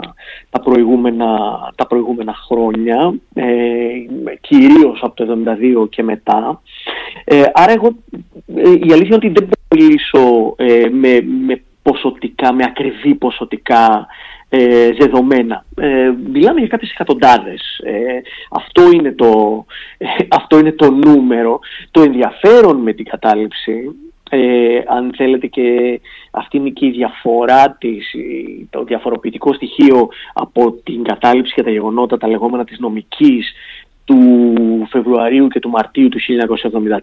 τα, προηγούμενα, τα προηγούμενα χρόνια, ε, κυρίως από το 1972 και μετά. Ε, άρα εγώ, ε, η αλήθεια είναι ότι δεν μιλήσω ε, με, με ποσοτικά, με ακριβή ποσοτικά ε, δεδομένα. Ε, μιλάμε για κάποιες εκατοντάδες. Ε, αυτό, είναι το, αυτό είναι το νούμερο. Το ενδιαφέρον με την κατάληψη, αν θέλετε και αυτή είναι και η διαφορά της, το διαφοροποιητικό στοιχείο από την κατάληψη και τα γεγονότα, τα λεγόμενα της νομικής του Φεβρουαρίου και του Μαρτίου του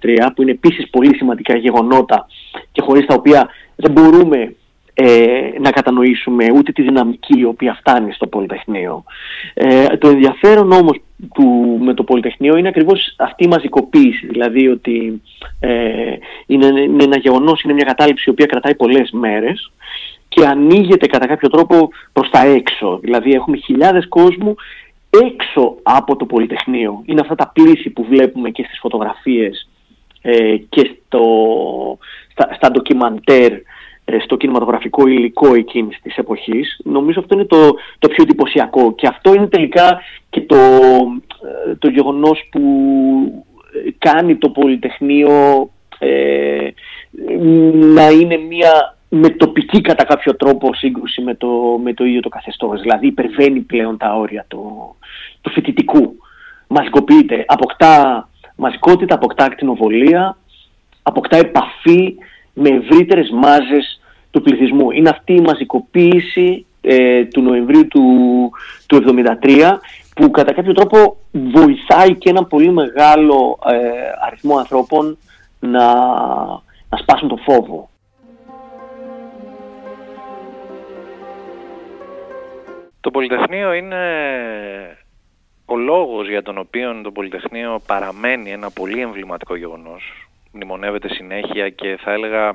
1973 που είναι επίσης πολύ σημαντικά γεγονότα και χωρίς τα οποία δεν μπορούμε ε, να κατανοήσουμε ούτε τη δυναμική η οποία φτάνει στο Πολυτεχνείο. Ε, το ενδιαφέρον όμως του, με το Πολυτεχνείο είναι ακριβώς αυτή η μαζικοποίηση, δηλαδή ότι ε, είναι, είναι ένα γεγονός, είναι μια κατάληψη η οποία κρατάει πολλές μέρες και ανοίγεται κατά κάποιο τρόπο προς τα έξω. Δηλαδή έχουμε χιλιάδες κόσμου έξω από το Πολυτεχνείο. Είναι αυτά τα πλήθη που βλέπουμε και στις φωτογραφίες ε, και στο, στα, στα ντοκιμαντέρ, ε, στο κινηματογραφικό υλικό εκείνης της εποχής. Νομίζω αυτό είναι το, το πιο εντυπωσιακό και αυτό είναι τελικά και το, ε, το γεγονός που κάνει το Πολυτεχνείο να είναι μια με τοπική κατά κάποιο τρόπο σύγκρουση με το, με το ίδιο το καθεστώς. Δηλαδή υπερβαίνει πλέον τα όρια του, του φοιτητικού. Μαζικοποιείται, αποκτά μαζικότητα, αποκτά ακτινοβολία, αποκτά επαφή με ευρύτερες μάζες του πληθυσμού. Είναι αυτή η μαζικοποίηση ε, του Νοεμβρίου του, του 1973 που κατά κάποιο τρόπο βοηθάει και ένα πολύ μεγάλο ε, αριθμό ανθρώπων να, να σπάσουν το φόβο. Το Πολυτεχνείο είναι ο λόγος για τον οποίο το Πολυτεχνείο παραμένει ένα πολύ εμβληματικό γεγονός. Μνημονεύεται συνέχεια και θα έλεγα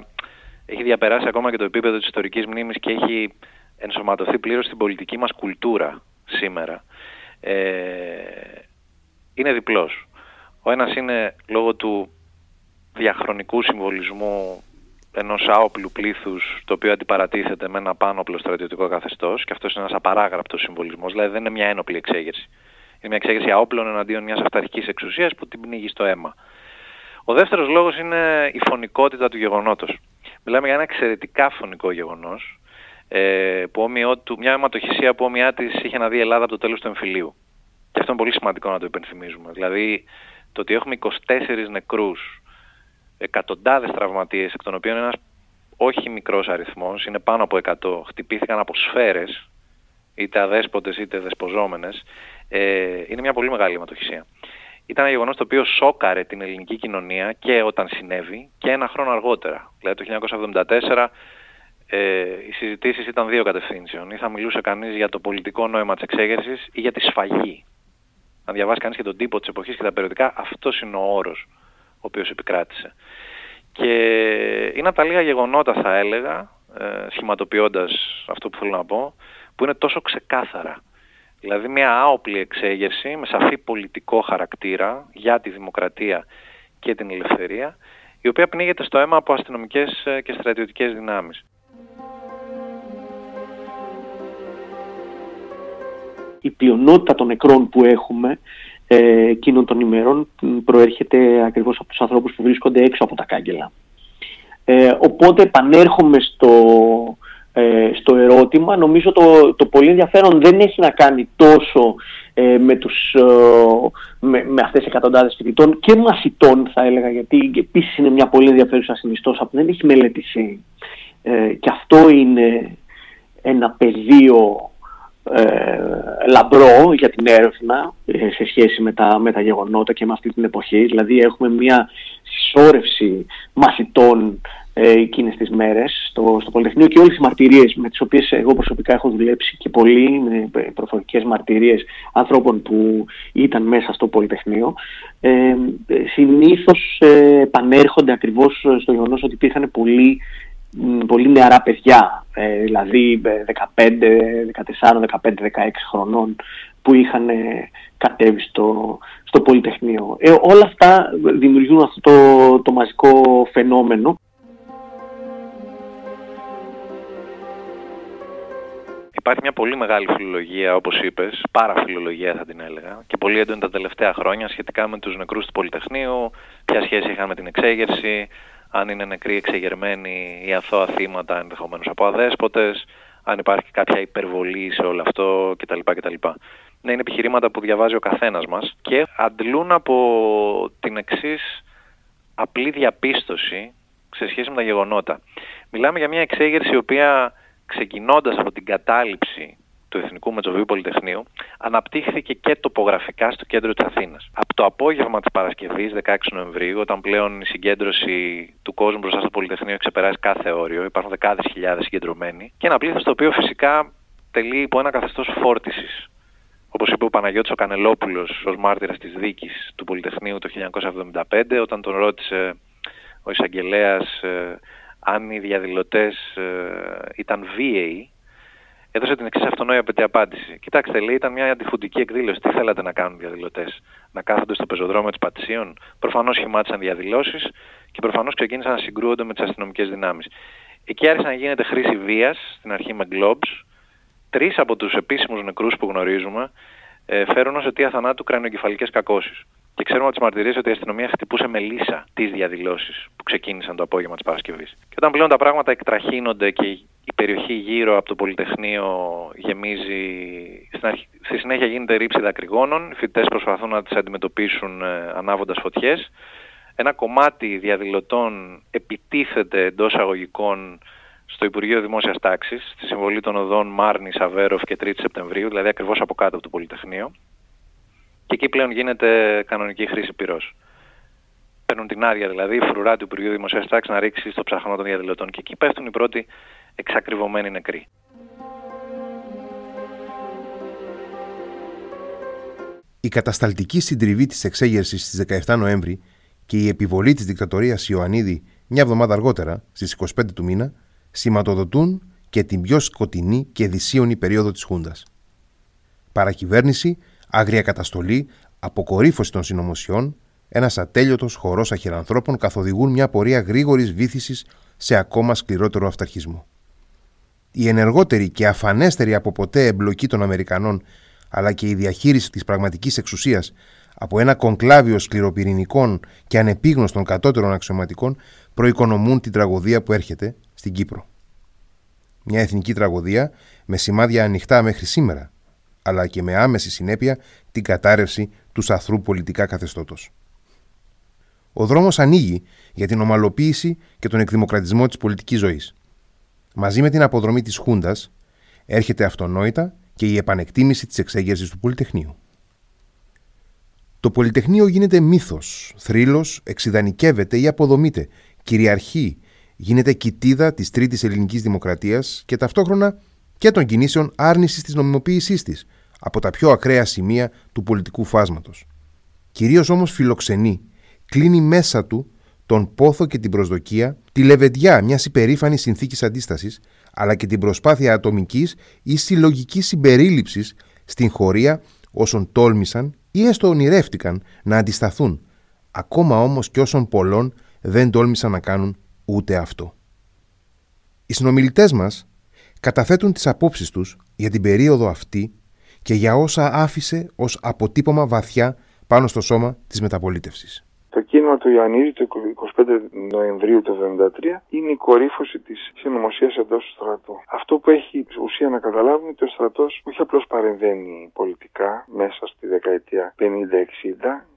έχει διαπεράσει ακόμα και το επίπεδο της ιστορικής μνήμης και έχει ενσωματωθεί πλήρως στην πολιτική μας κουλτούρα σήμερα. Ε, είναι διπλός. Ο ένας είναι λόγω του διαχρονικού συμβολισμού ενός άοπλου πλήθους το οποίο αντιπαρατίθεται με ένα πάνωπλο στρατιωτικό καθεστώς, και αυτός είναι ένας απαράγραπτος συμβολισμός, δηλαδή δεν είναι μια ένοπλη εξέγερση. Είναι μια εξέγερση αόπλων εναντίον μιας αυταρχικής εξουσίας που την πνίγει στο αίμα. Ο δεύτερος λόγος είναι η φωνικότητα του γεγονότος. Μιλάμε για ένα εξαιρετικά φωνικό γεγονός, ε, μια αιματοχυσία που όμοιά της είχε να δει η Ελλάδα από το τέλος του εμφυλίου. Και αυτό είναι πολύ σημαντικό να το υπενθυμίζουμε. Δηλαδή, το ότι έχουμε 24 νεκρούς, εκατοντάδες τραυματίες, εκ των οποίων ένας όχι μικρός αριθμός, είναι πάνω από 100, χτυπήθηκαν από σφαίρες, είτε αδέσποτες είτε δεσποζόμενες, ε, είναι μια πολύ μεγάλη αιματοχυσία. Ήταν ένα γεγονός το οποίο σόκαρε την ελληνική κοινωνία και όταν συνέβη και ένα χρόνο αργότερα. Δηλαδή το 1974 ε, οι συζητήσεις ήταν δύο κατευθύνσεων. Ή θα μιλούσε κανείς για το πολιτικό νόημα της εξέγερσης ή για τη σφαγή. Αν διαβάσει κανείς και τον τύπο της εποχής και τα περιοδικά, αυτός είναι ο όρος ο οποίος επικράτησε. Και είναι από τα λίγα γεγονότα θα έλεγα, ε, σχηματοποιώντας αυτό που θέλω να πω, που είναι τόσο ξεκάθαρα. Δηλαδή μια άοπλη εξέγερση με σαφή πολιτικό χαρακτήρα για τη δημοκρατία και την ελευθερία, η οποία πνίγεται στο αίμα από αστυνομικές ε, και στρατιωτικές δυνάμεις. Η πλειονότητα των νεκρών που έχουμε ε, εκείνων των ημερών προέρχεται ακριβώς από τους ανθρώπους που βρίσκονται έξω από τα κάγκελα. Ε, οπότε επανέρχομαι στο, ε, στο ερώτημα. Νομίζω το, το πολύ ενδιαφέρον δεν έχει να κάνει τόσο ε, με, τους, ε, με, με αυτές τις εκατοντάδες φοιτητών και μαθητών θα έλεγα γιατί επίσης είναι μια πολύ ενδιαφέρουσα συνιστόσα που δεν έχει μελετηθεί. και αυτό είναι ένα πεδίο ε, λαμπρό για την έρευνα ε, σε σχέση με τα, με τα γεγονότα και με αυτή την εποχή. Δηλαδή έχουμε μια συσσόρευση μαθητών ε, εκείνες τις μέρες στο, στο Πολυτεχνείο και όλες τις μαρτυρίες με τις οποίες εγώ προσωπικά έχω δουλέψει και πολλοί με προφορικές μαρτυρίες ανθρώπων που ήταν μέσα στο Πολυτεχνείο ε, συνήθως ε, επανέρχονται ακριβώς στο γεγονός ότι υπήρχαν πολλοί πολύ νεαρά παιδιά, ε, δηλαδή 15, 14, 15, 16 χρονών που είχαν ε, κατέβει στο, στο Πολυτεχνείο. Ε, όλα αυτά δημιουργούν αυτό το, το μαζικό φαινόμενο. Υπάρχει μια πολύ μεγάλη φιλολογία, όπως είπες, παραφιλολογία θα την έλεγα, και πολύ έντονη τα τελευταία χρόνια σχετικά με τους νεκρούς του Πολυτεχνείου, ποια σχέση είχαν με την εξέγερση, αν είναι νεκροί εξεγερμένοι ή αθώα θύματα ενδεχομένως από αδέσποτες, αν υπάρχει κάποια υπερβολή σε όλο αυτό κτλ. κτλ. Ναι, είναι επιχειρήματα που διαβάζει ο καθένας μας και αντλούν από την εξής απλή διαπίστωση σε σχέση με τα γεγονότα. Μιλάμε για μια εξέγερση η οποία ξεκινώντας από την κατάληψη του Εθνικού Μετσοβίου Πολυτεχνείου αναπτύχθηκε και τοπογραφικά στο κέντρο της Αθήνας. Από το απόγευμα της Παρασκευής, 16 Νοεμβρίου, όταν πλέον η συγκέντρωση του κόσμου μπροστά στο Πολυτεχνείο ξεπεράσει κάθε όριο, υπάρχουν δεκάδες χιλιάδες συγκεντρωμένοι και ένα πλήθος το οποίο φυσικά τελεί υπό ένα καθεστώς φόρτισης. Όπως είπε ο Παναγιώτης ο Κανελόπουλος ως μάρτυρας της δίκης του Πολυτεχνείου το 1975, όταν τον ρώτησε ο εισαγγελέας ε, αν οι διαδηλωτές ε, ήταν βίαιοι έδωσε την εξής αυτονόητη απάντηση. Κοιτάξτε, λέει, ήταν μια αντιφουντική εκδήλωση. Τι θέλατε να κάνουν οι διαδηλωτές, Να κάθονται στο πεζοδρόμιο της Πατησίων; Προφανώς σχημάτισαν διαδηλώσεις και προφανώς ξεκίνησαν να συγκρούονται με τις αστυνομικές δυνάμεις. Εκεί άρχισε να γίνεται χρήση βίας, στην αρχή με γκλόμπs. Τρεις από τους επίσημους νεκρούς που γνωρίζουμε ε, φέρουν ως αιτία θανάτου κρανιοκεφαλικές κακώσεις. Και ξέρουμε από τις μαρτυρίες ότι η αστυνομία χτυπούσε με λύσα τις διαδηλώσεις που ξεκίνησαν το απόγευμα της Παρασκευής. Και όταν πλέον τα πράγματα εκτραχύνονται και η περιοχή γύρω από το Πολυτεχνείο γεμίζει, στη συνέχεια γίνεται ρήψη δακρυγόνων, οι φοιτητές προσπαθούν να τις αντιμετωπίσουν ε, ανάβοντας φωτιές. Ένα κομμάτι διαδηλωτών επιτίθεται εντός αγωγικών στο Υπουργείο Δημόσιας Τάξης, στη συμβολή των οδών Μάρνης, Αβέροφ και 3 Σεπτεμβρίου, δηλαδή ακριβώς από κάτω από το Πολυτεχνείο. Και εκεί πλέον γίνεται κανονική χρήση πυρός. Παίρνουν την άδεια δηλαδή, η φρουρά του Υπουργείου Δημοσίας Τάξης να ρίξει στο ψαχνό των διαδηλωτών. Και εκεί πέφτουν οι πρώτοι εξακριβωμένοι νεκροί. Η κατασταλτική συντριβή της εξέγερσης στις 17 Νοέμβρη και η επιβολή της δικτατορίας Ιωαννίδη μια εβδομάδα αργότερα, στις 25 του μήνα, σηματοδοτούν και την πιο σκοτεινή και δυσίωνη περίοδο της Χούντας. Παρακυβέρνηση, άγρια καταστολή, αποκορύφωση των συνωμοσιών, ένας ατέλειωτος χορός αχυρανθρώπων καθοδηγούν μια πορεία γρήγορης βήθησης σε ακόμα σκληρότερο αυταρχισμό η ενεργότερη και αφανέστερη από ποτέ εμπλοκή των Αμερικανών αλλά και η διαχείριση της πραγματικής εξουσίας από ένα κονκλάβιο σκληροπυρηνικών και ανεπίγνωστων κατώτερων αξιωματικών προοικονομούν την τραγωδία που έρχεται στην Κύπρο. Μια εθνική τραγωδία με σημάδια ανοιχτά μέχρι σήμερα, αλλά και με άμεση συνέπεια την κατάρρευση του σαθρού πολιτικά καθεστώτος. ο δρόμος ανοίγει για την ομαλοποίηση και τον εκδημοκρατισμό της πολιτικής ζωής. Μαζί με την αποδρομή της Χούντας έρχεται αυτονόητα και η επανεκτίμηση της εξέγερσης του Πολυτεχνείου. Το Πολυτεχνείο γίνεται μύθος, θρύλος, εξειδανικεύεται ή αποδομείται, κυριαρχεί, γίνεται κοιτίδα της τρίτης ελληνικής δημοκρατίας και ταυτόχρονα και των κινήσεων άρνησης της νομιμοποίησής της από τα πιο ακραία σημεία του πολιτικού φάσματος. Κυρίως όμως φιλοξενεί, κλείνει μέσα του τον πόθο και την προσδοκία, τη λεβεντιά μιας υπερήφανης συνθήκης αντίστασης, αλλά και την προσπάθεια ατομικής ή συλλογικής συμπερίληψης στην χωρία όσων τόλμησαν ή έστω ονειρεύτηκαν να αντισταθούν, ακόμα όμως και όσων πολλών δεν τόλμησαν να κάνουν ούτε αυτό. Οι συνομιλητές μας καταθέτουν τις απόψεις τους για την περίοδο αυτή και για όσα άφησε ως αποτύπωμα βαθιά πάνω στο σώμα της μεταπολίτευσης. Το κίνημα του Ιωαννίδη το 25 Νοεμβρίου του 1973 είναι η κορύφωση της συνωμοσίας εντός του στρατού. Αυτό που έχει ουσία να καταλάβουμε είναι ότι ο στρατός όχι απλώς παρεμβαίνει πολιτικά μέσα στη δεκαετία 50-60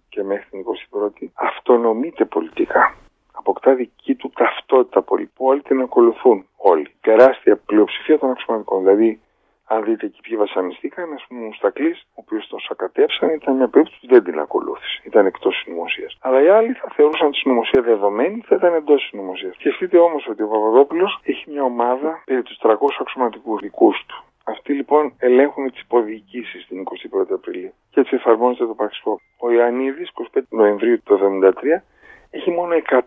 και μέχρι την 21η, αυτονομείται πολιτικά. Αποκτά δική του ταυτότητα πολιτική που όλοι την ακολουθούν. Όλοι. Τεράστια πλειοψηφία των αξιωματικών. Δηλαδή αν δείτε εκεί ποιοι βασανιστήκαν, ας πούμε, ο Στακλή, ο οποίος τον σακατέψαν, ήταν μια περίπτωση που δεν την ακολούθησε. Ήταν εκτός συνωμοσία. Αλλά οι άλλοι θα θεωρούσαν τη συνωμοσία δεδομένη, θα ήταν εντός συνωμοσία. Σκεφτείτε όμως ότι ο Παπαδόπουλος έχει μια ομάδα περί τους 300 αξιωματικούς δικούς του. Αυτοί λοιπόν ελέγχουν τις υποδιοικήσεις την 21η Απριλίου και έτσι εφαρμόζεται το πραξικό. Ο Ιωαννίδης, 25 Νοεμβρίου του 1973, έχει μόνο 100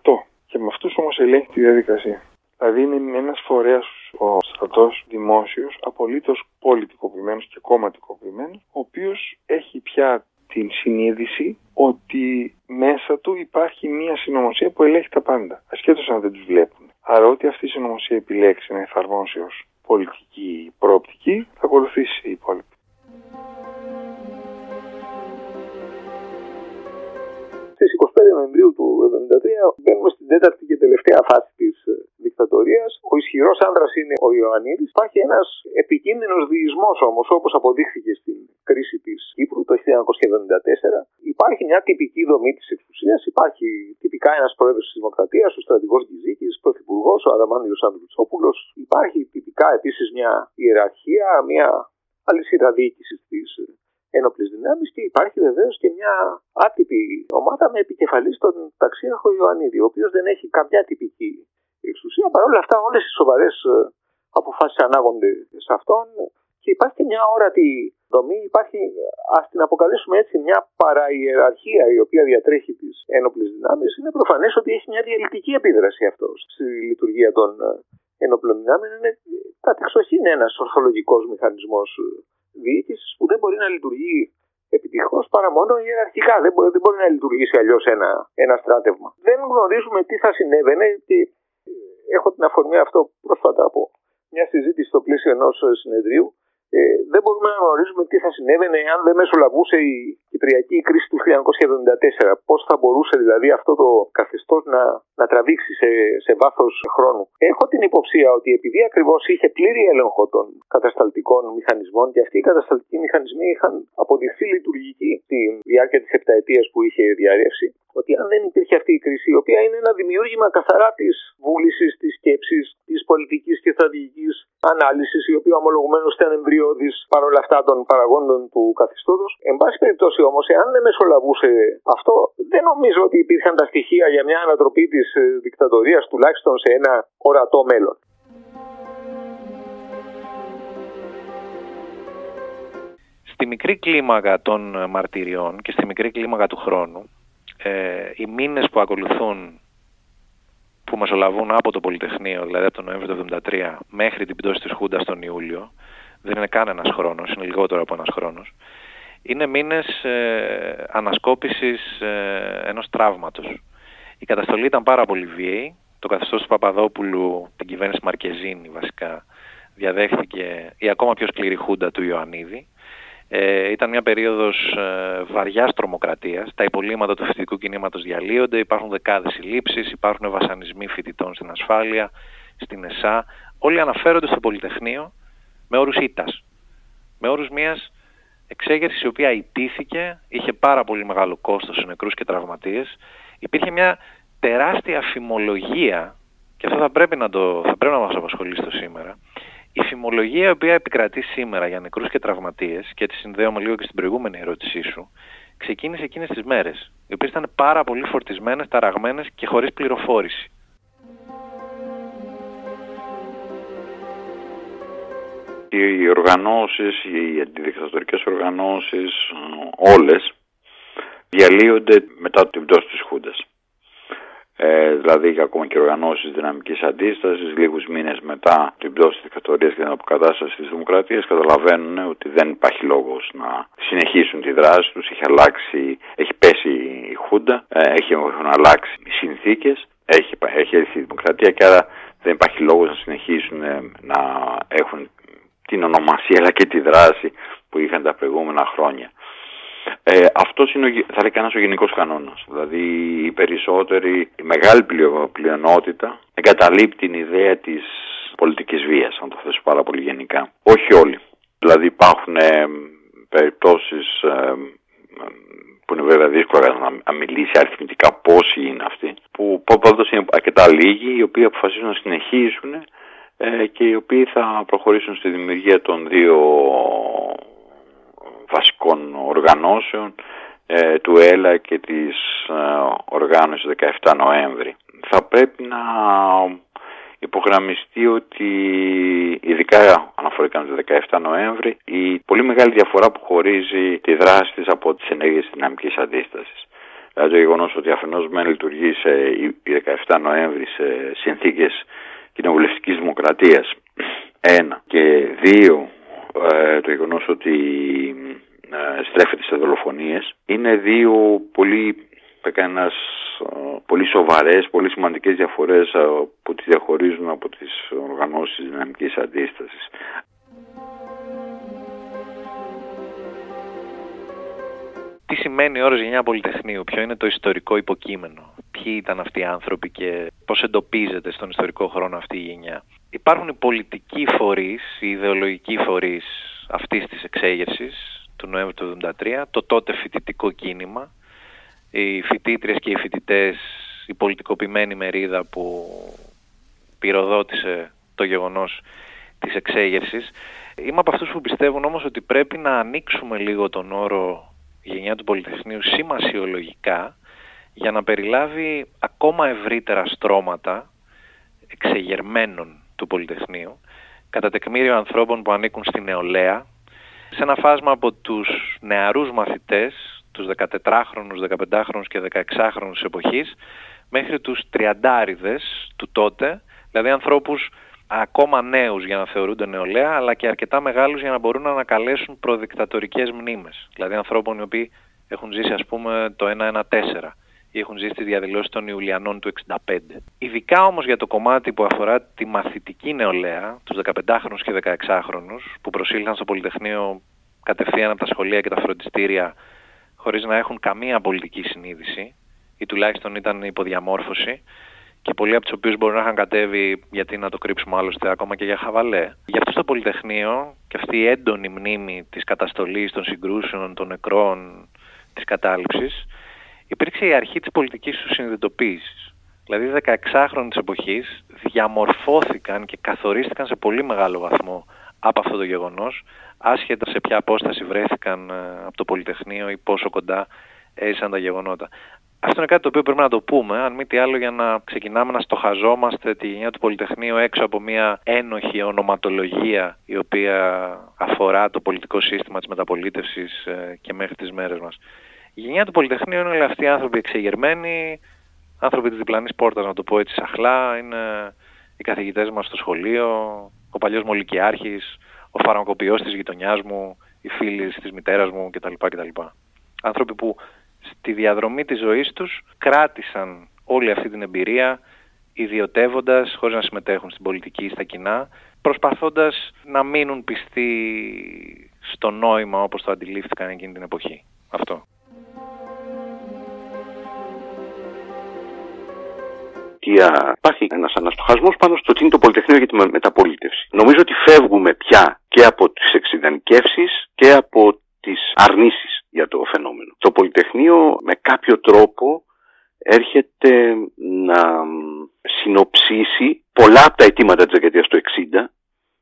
και με αυτούς όμως ελέγχει τη διαδικασία. Δηλαδή είναι ένας φορέας ο στρατός δημόσιος, απολύτως πολιτικοποιημένος και κομματικοποιημένος, ο οποίος έχει πια την συνείδηση ότι μέσα του υπάρχει μια συνωμοσία που ελέγχει τα πάντα, ασχέτως αν δεν τους βλέπουν. Άρα, ό,τι αυτή η συνωμοσία επιλέξει να εφαρμόσει ως πολιτική προοπτική, θα ακολουθήσει η υπόλοιπη. Στις 25 Νοεμβρίου του 1973 μπαίνουμε στην τέταρτη και τελευταία φάση της ε, δικτατορίας. Ο ισχυρός άνδρας είναι ο Ιωαννίδης. Υπάρχει ένας επικίνδυνος διεισμός όμως, όπως αποδείχθηκε στην κρίση της Κύπρου το 1974. Υπάρχει μια τυπική δομή της εξουσίας. Υπάρχει τυπικά ένας πρόεδρος της Δημοκρατίας, ο στρατηγός Γκυζίκη, πρωθυπουργός, ο Αδαμάνιο Ανδρουτσόπουλο. Υπάρχει τυπικά επίσης μια ιεραρχία, μια αλυσίδα διοίκησης της ένοπλες δυνάμεις και υπάρχει βεβαίως και μια άτυπη ομάδα με επικεφαλής τον ταξίαρχο Ιωαννίδη, ο οποίος δεν έχει καμιά τυπική εξουσία. Παρ' όλα αυτά, όλες οι σοβαρές ε, αποφάσεις ανάγονται σε αυτόν και υπάρχει και μια όρατη δομή. Υπάρχει, ας την αποκαλέσουμε έτσι, μια παραϊεραρχία η οποία διατρέχει τις ένοπλες δυνάμεις. Είναι προφανές ότι έχει μια διαλυτική επίδραση αυτό στη λειτουργία των ε, ένοπλων δυνάμεων. Είναι κατεξοχήν ένας ορθολογικός μηχανισμός ε, διοίκησης που δεν μπορεί να λειτουργεί επιτυχώς παρά μόνο ιεραρχικά. Δεν μπορεί, δεν μπορεί να λειτουργήσει αλλιώς ένα, ένα στράτευμα. Δεν γνωρίζουμε τι θα συνέβαινε και έχω την αφορμή αυτό πρόσφατα από μια συζήτηση στο πλαίσιο ενός συνεδρίου. Ε, δεν μπορούμε να γνωρίζουμε τι θα συνέβαινε αν δεν μεσολαβούσε η Κυπριακή κρίση του 1974. Πώς θα μπορούσε δηλαδή αυτό το καθεστώς να, να τραβήξει σε, σε βάθος χρόνου. Έχω την υποψία ότι επειδή ακριβώς είχε πλήρη έλεγχο των κατασταλτικών μηχανισμών και αυτοί οι κατασταλτικοί μηχανισμοί είχαν αποδειχθεί λειτουργικοί στη διάρκεια της επταετίας που είχε διαρρεύσει, ότι αν δεν υπήρχε αυτή η κρίση, η οποία είναι ένα δημιούργημα καθαρά της βούλησης, της σκέψης, της πολιτικής και στρατηγικής ανάλυσης, η οποία ομολογουμένως ήταν εμβριώδης παρόλα αυτά των παραγόντων του καθιστώτος. Εν πάση περιπτώσει όμως, εάν δεν μεσολαβούσε αυτό, δεν νομίζω ότι υπήρχαν τα στοιχεία για μια ανατροπή της ε, δικτατορίας τουλάχιστον σε ένα ορατό μέλλον. Στη μικρή κλίμακα των μαρτυριών και στη μικρή κλίμακα του χρόνου, ε, οι μήνες που ακολουθούν που μεσολαβούν από το Πολυτεχνείο, δηλαδή από τον Νοέμβριο του 1973 μέχρι την πτώση της Χούντας τον Ιούλιο, δεν είναι καν ένας χρόνος, είναι λιγότερο από ένας χρόνος, είναι μήνες ε, ανασκόπησης ε, ενός τραύματος. Η καταστολή ήταν πάρα πολύ βίαιη, το καθεστώς του Παπαδόπουλου, την κυβέρνηση Μαρκεζίνη βασικά, διαδέχθηκε η ακόμα πιο σκληρή χούντα του Ιωαννίδη, ε, ήταν μια περίοδος ε, βαριάς τρομοκρατίας. Τα υπολείμματα του φοιτητικού κινήματος διαλύονται, υπάρχουν δεκάδες συλλήψεις, υπάρχουν βασανισμοί φοιτητών στην ασφάλεια, στην ΕΣΑ. Όλοι αναφέρονται στο Πολυτεχνείο με όρους ήττας. Με όρους μιας Εξέγερσης η οποία ιτήθηκε, είχε πάρα πολύ μεγάλο κόστος σε νεκρούς και τραυματίες. Υπήρχε μια τεράστια φημολογία, και αυτό θα πρέπει να, το, θα πρέπει να μας απασχολήσει το σήμερα, η φημολογία η οποία επικρατεί σήμερα για νεκρούς και τραυματίες, και έτσι συνδέομαι λίγο και στην προηγούμενη ερώτησή σου, ξεκίνησε εκείνες τις μέρες, οι οποίες ήταν πάρα πολύ φορτισμένες, ταραγμένες και χωρίς πληροφόρηση. Οι οργανώσεις, οι αντιδικτατορικές οργανώσεις, όλες, διαλύονται μετά την πτώση της Χούντας. Ε, δηλαδή ακόμα και οργανώσεις δυναμικής αντίστασης λίγους μήνες μετά την πτώση της δικτατορίας και την αποκατάσταση της δημοκρατίας καταλαβαίνουν ότι δεν υπάρχει λόγος να συνεχίσουν τη δράση τους έχει αλλάξει, έχει πέσει η Χούντα ε, έχει, έχουν αλλάξει οι συνθήκες έχει, έχει έρθει η δημοκρατία και άρα δεν υπάρχει λόγος να συνεχίσουν ε, να έχουν την ονομασία αλλά και τη δράση που είχαν τα προηγούμενα χρόνια. Ε, αυτός είναι, θα λέει κανένας ο γενικός κανόνας. Δηλαδή οι περισσότεροι, η μεγάλη πλειονότητα εγκαταλείπει την ιδέα της πολιτικής βίας, αν το θέσω πάρα πολύ γενικά. Όχι όλοι. Δηλαδή υπάρχουν ε, περιπτώσεις ε, που είναι βέβαια δύσκολο να μιλήσει αριθμητικά πόσοι είναι αυτοί, που πάντω είναι αρκετά λίγοι, οι οποίοι αποφασίζουν να συνεχίσουν ε, και οι οποίοι θα προχωρήσουν στη δημιουργία των δύο βασικών οργανώσεων ε, του ΕΛΑ και της ε, οργάνωσης 17 Νοέμβρη. Θα πρέπει να υπογραμμιστεί ότι ειδικά αναφορικά με το 17 Νοέμβρη η πολύ μεγάλη διαφορά που χωρίζει τη δράση της από τις ενέργειες της δυναμικής αντίστασης. Δηλαδή το γεγονός ότι αφενός μεν λειτουργεί σε, η 17 Νοέμβρη σε συνθήκες κοινοβουλευτικής δημοκρατίας ένα και δύο ε, το γεγονός ότι ε, στρέφεται σε δολοφονίες είναι δύο πολύ κανένας πολύ σοβαρές, πολύ σημαντικές διαφορές που τις διαχωρίζουν από τις οργανώσεις δυναμικής αντίστασης. Τι σημαίνει όρος γενιά πολυτεχνείου, ποιο είναι το ιστορικό υποκείμενο, ποιοι ήταν αυτοί οι άνθρωποι και πώς εντοπίζεται στον ιστορικό χρόνο αυτή η γενιά. Υπάρχουν οι πολιτικοί φορείς, οι ιδεολογικοί φορείς αυτής της εξέγερσης του Νοέμβρη του 1973, το τότε φοιτητικό κίνημα, οι φοιτήτριες και οι φοιτητές, η πολιτικοποιημένη μερίδα που πυροδότησε το γεγονός της εξέγερσης. Είμαι από αυτούς που πιστεύουν όμως ότι πρέπει να ανοίξουμε λίγο τον όρο γενιά του Πολυτεχνείου σημασιολογικά για να περιλάβει ακόμα ευρύτερα στρώματα εξεγερμένων του Πολυτεχνείου κατά τεκμήριο ανθρώπων που ανήκουν στη νεολαία σε ένα φάσμα από τους νεαρούς μαθητές, τους 14χρονους, 15χρονους και 16χρονους εποχής μέχρι τους τριαντάριδες του τότε, δηλαδή ανθρώπους ακόμα νέους για να θεωρούνται νεολαία, αλλά και αρκετά μεγάλους για να μπορούν να ανακαλέσουν προδικτατορικές μνήμες. Δηλαδή ανθρώπων οι οποίοι έχουν ζήσει ας πούμε το 114 ή έχουν ζήσει τις διαδηλώσεις των Ιουλιανών του 65. Ειδικά όμως για το κομμάτι που αφορά τη μαθητική νεολαία, τους 15χρονους και 16χρονους, που προσήλθαν στο Πολυτεχνείο κατευθείαν από τα σχολεία και τα φροντιστήρια χωρίς να έχουν καμία πολιτική συνείδηση ή τουλάχιστον ήταν υποδιαμόρφωση και πολλοί από τους οποίους μπορεί να είχαν κατέβει, γιατί να το κρύψουμε άλλωστε, ακόμα και για χαβαλέ. Γι' αυτό στο Πολυτεχνείο και αυτή η έντονη μνήμη της καταστολής, των συγκρούσεων, των νεκρών, της κατάληψης, υπήρξε η αρχή της πολιτικής του συνειδητοποίησης. Δηλαδή, 16χρονοι της εποχής διαμορφώθηκαν και καθορίστηκαν σε πολύ μεγάλο βαθμό από αυτό το γεγονός, άσχετα σε ποια απόσταση βρέθηκαν ε, από το Πολυτεχνείο ή πόσο κοντά έζησαν τα γεγονότα. Αυτό είναι κάτι το οποίο πρέπει να το πούμε, αν μη τι άλλο για να ξεκινάμε να στοχαζόμαστε τη γενιά του Πολυτεχνείου έξω από μια ένοχη ονοματολογία η οποία αφορά το πολιτικό σύστημα της μεταπολίτευσης ε, και μέχρι τις μέρες μας. Η γενιά του Πολυτεχνείου είναι όλοι αυτοί οι άνθρωποι εξεγερμένοι, άνθρωποι της διπλανής πόρτας να το πω έτσι σαχλά, είναι οι καθηγητές μας στο σχολείο, ο παλιός Μολυκιάρχης, ο φαρμακοποιός της γειτονιάς μου, οι φίλοι της μητέρας μου κτλ. κτλ. Άνθρωποι που στη διαδρομή της ζωής τους κράτησαν όλη αυτή την εμπειρία ιδιωτεύοντας, χωρίς να συμμετέχουν στην πολιτική ή στα κοινά, προσπαθώντας να μείνουν πιστοί στο νόημα όπως το αντιλήφθηκαν εκείνη την εποχή. Αυτό. Υπάρχει ένας αναστοχασμός πάνω στο τι είναι το Πολυτεχνείο για τη μεταπολίτευση. Νομίζω ότι φεύγουμε πια και από τις εξειδανικεύσεις και από τις αρνήσεις για το φαινόμενο. Το Πολυτεχνείο με κάποιο τρόπο έρχεται να συνοψίσει πολλά από τα αιτήματα της δεκαετίας του 60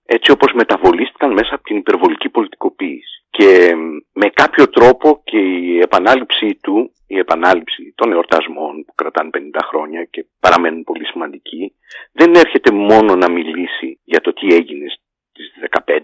έτσι όπως μεταβολίστηκαν μέσα από την υπερβολική πολιτικοποίηση. Και με κάποιο τρόπο και η επανάληψή του, η επανάληψη των εορτασμών που κρατάνε 50 χρόνια και παραμένουν πολύ σημαντικοί, δεν έρχεται μόνο να μιλήσει για το τι έγινε στις 15,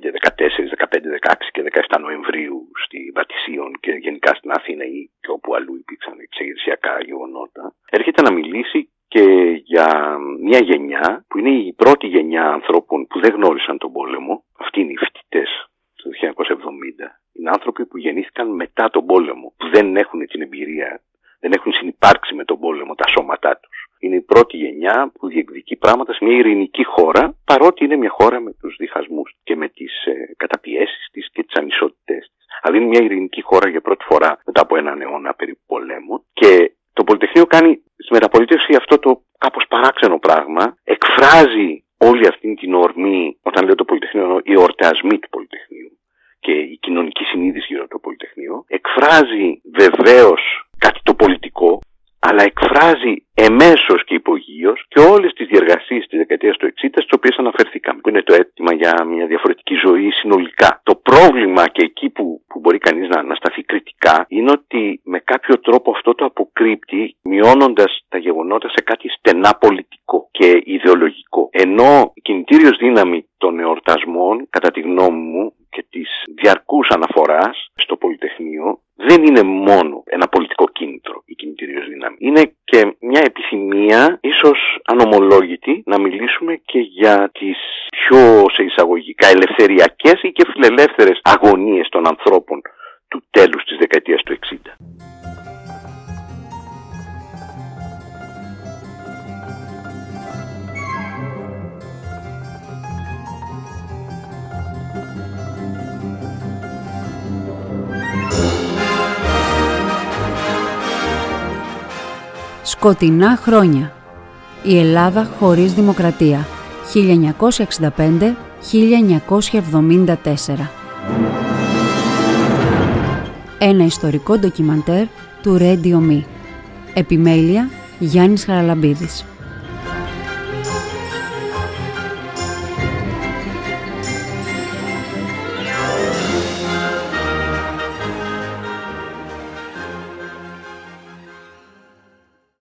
14, 15, 16 και 17 Νοεμβρίου στη Βατισίων και γενικά στην Αθήνα ή και όπου αλλού υπήρξαν εξεγερσιακά γεγονότα, έρχεται να μιλήσει και για μια γενιά που είναι η πρώτη γενιά ανθρώπων που δεν γνώρισαν τον πόλεμο. Αυτοί είναι οι φοιτητές του 1970. Είναι άνθρωποι που γεννήθηκαν μετά τον πόλεμο, που δεν έχουν την εμπειρία, δεν έχουν συνεπάρξει με τον πόλεμο τα σώματά τους. Είναι η πρώτη γενιά που διεκδικεί πράγματα σε μια ειρηνική χώρα, παρότι είναι μια χώρα με τους διχασμούς και με τις ε, καταπιέσεις της και τις ανισότητές της. Αλλά είναι μια ειρηνική χώρα για πρώτη φορά μετά από έναν αιώνα περίπου πολέμου και το Πολυτεχνείο κάνει στη μεταπολίτευση αυτό το κάπως παράξενο πράγμα, εκφράζει όλη αυτή την ορμή, όταν λέω το Πολυτεχνείο, οι εορτασμοί του Πολυτεχνείου και η κοινωνική συνείδηση γύρω από το Πολυτεχνείο, εκφράζει βεβαίως κάτι το πολιτικό, αλλά εκφράζει εμέσως και υπογείως και όλες τις διεργασίες της δεκαετίας του 60, στις οποίες αναφερθήκαμε, που είναι το αίτημα για μια διαφορετική ζωή συνολικά. Το πρόβλημα και εκεί που, που μπορεί κανείς να, να σταθεί κριτικά είναι ότι με κάποιο τρόπο αυτό το αποκρύπτει, μειώνοντας τα γεγονότα σε κάτι στενά πολιτικό και ιδεολογικό. Ενώ η κινητήριος δύναμη των εορτασμών, κατά τη γνώμη μου, και της διαρκούς αναφοράς στο Πολυτεχνείο δεν είναι μόνο ένα πολιτικό κίνητρο η κινητήριος δύναμη. Είναι και μια επιθυμία, ίσως ανομολόγητη, να μιλήσουμε και για τις πιο σε εισαγωγικά ελευθεριακές ή και φιλελεύθερες αγωνίες των ανθρώπων του τέλους της δεκαετίας του 60. Σκοτεινά χρόνια. Η Ελλάδα χωρίς δημοκρατία. 1965-1974. Ένα ιστορικό ντοκιμαντέρ του Radio Me. Επιμέλεια Γιάννης Χαραλαμπίδης.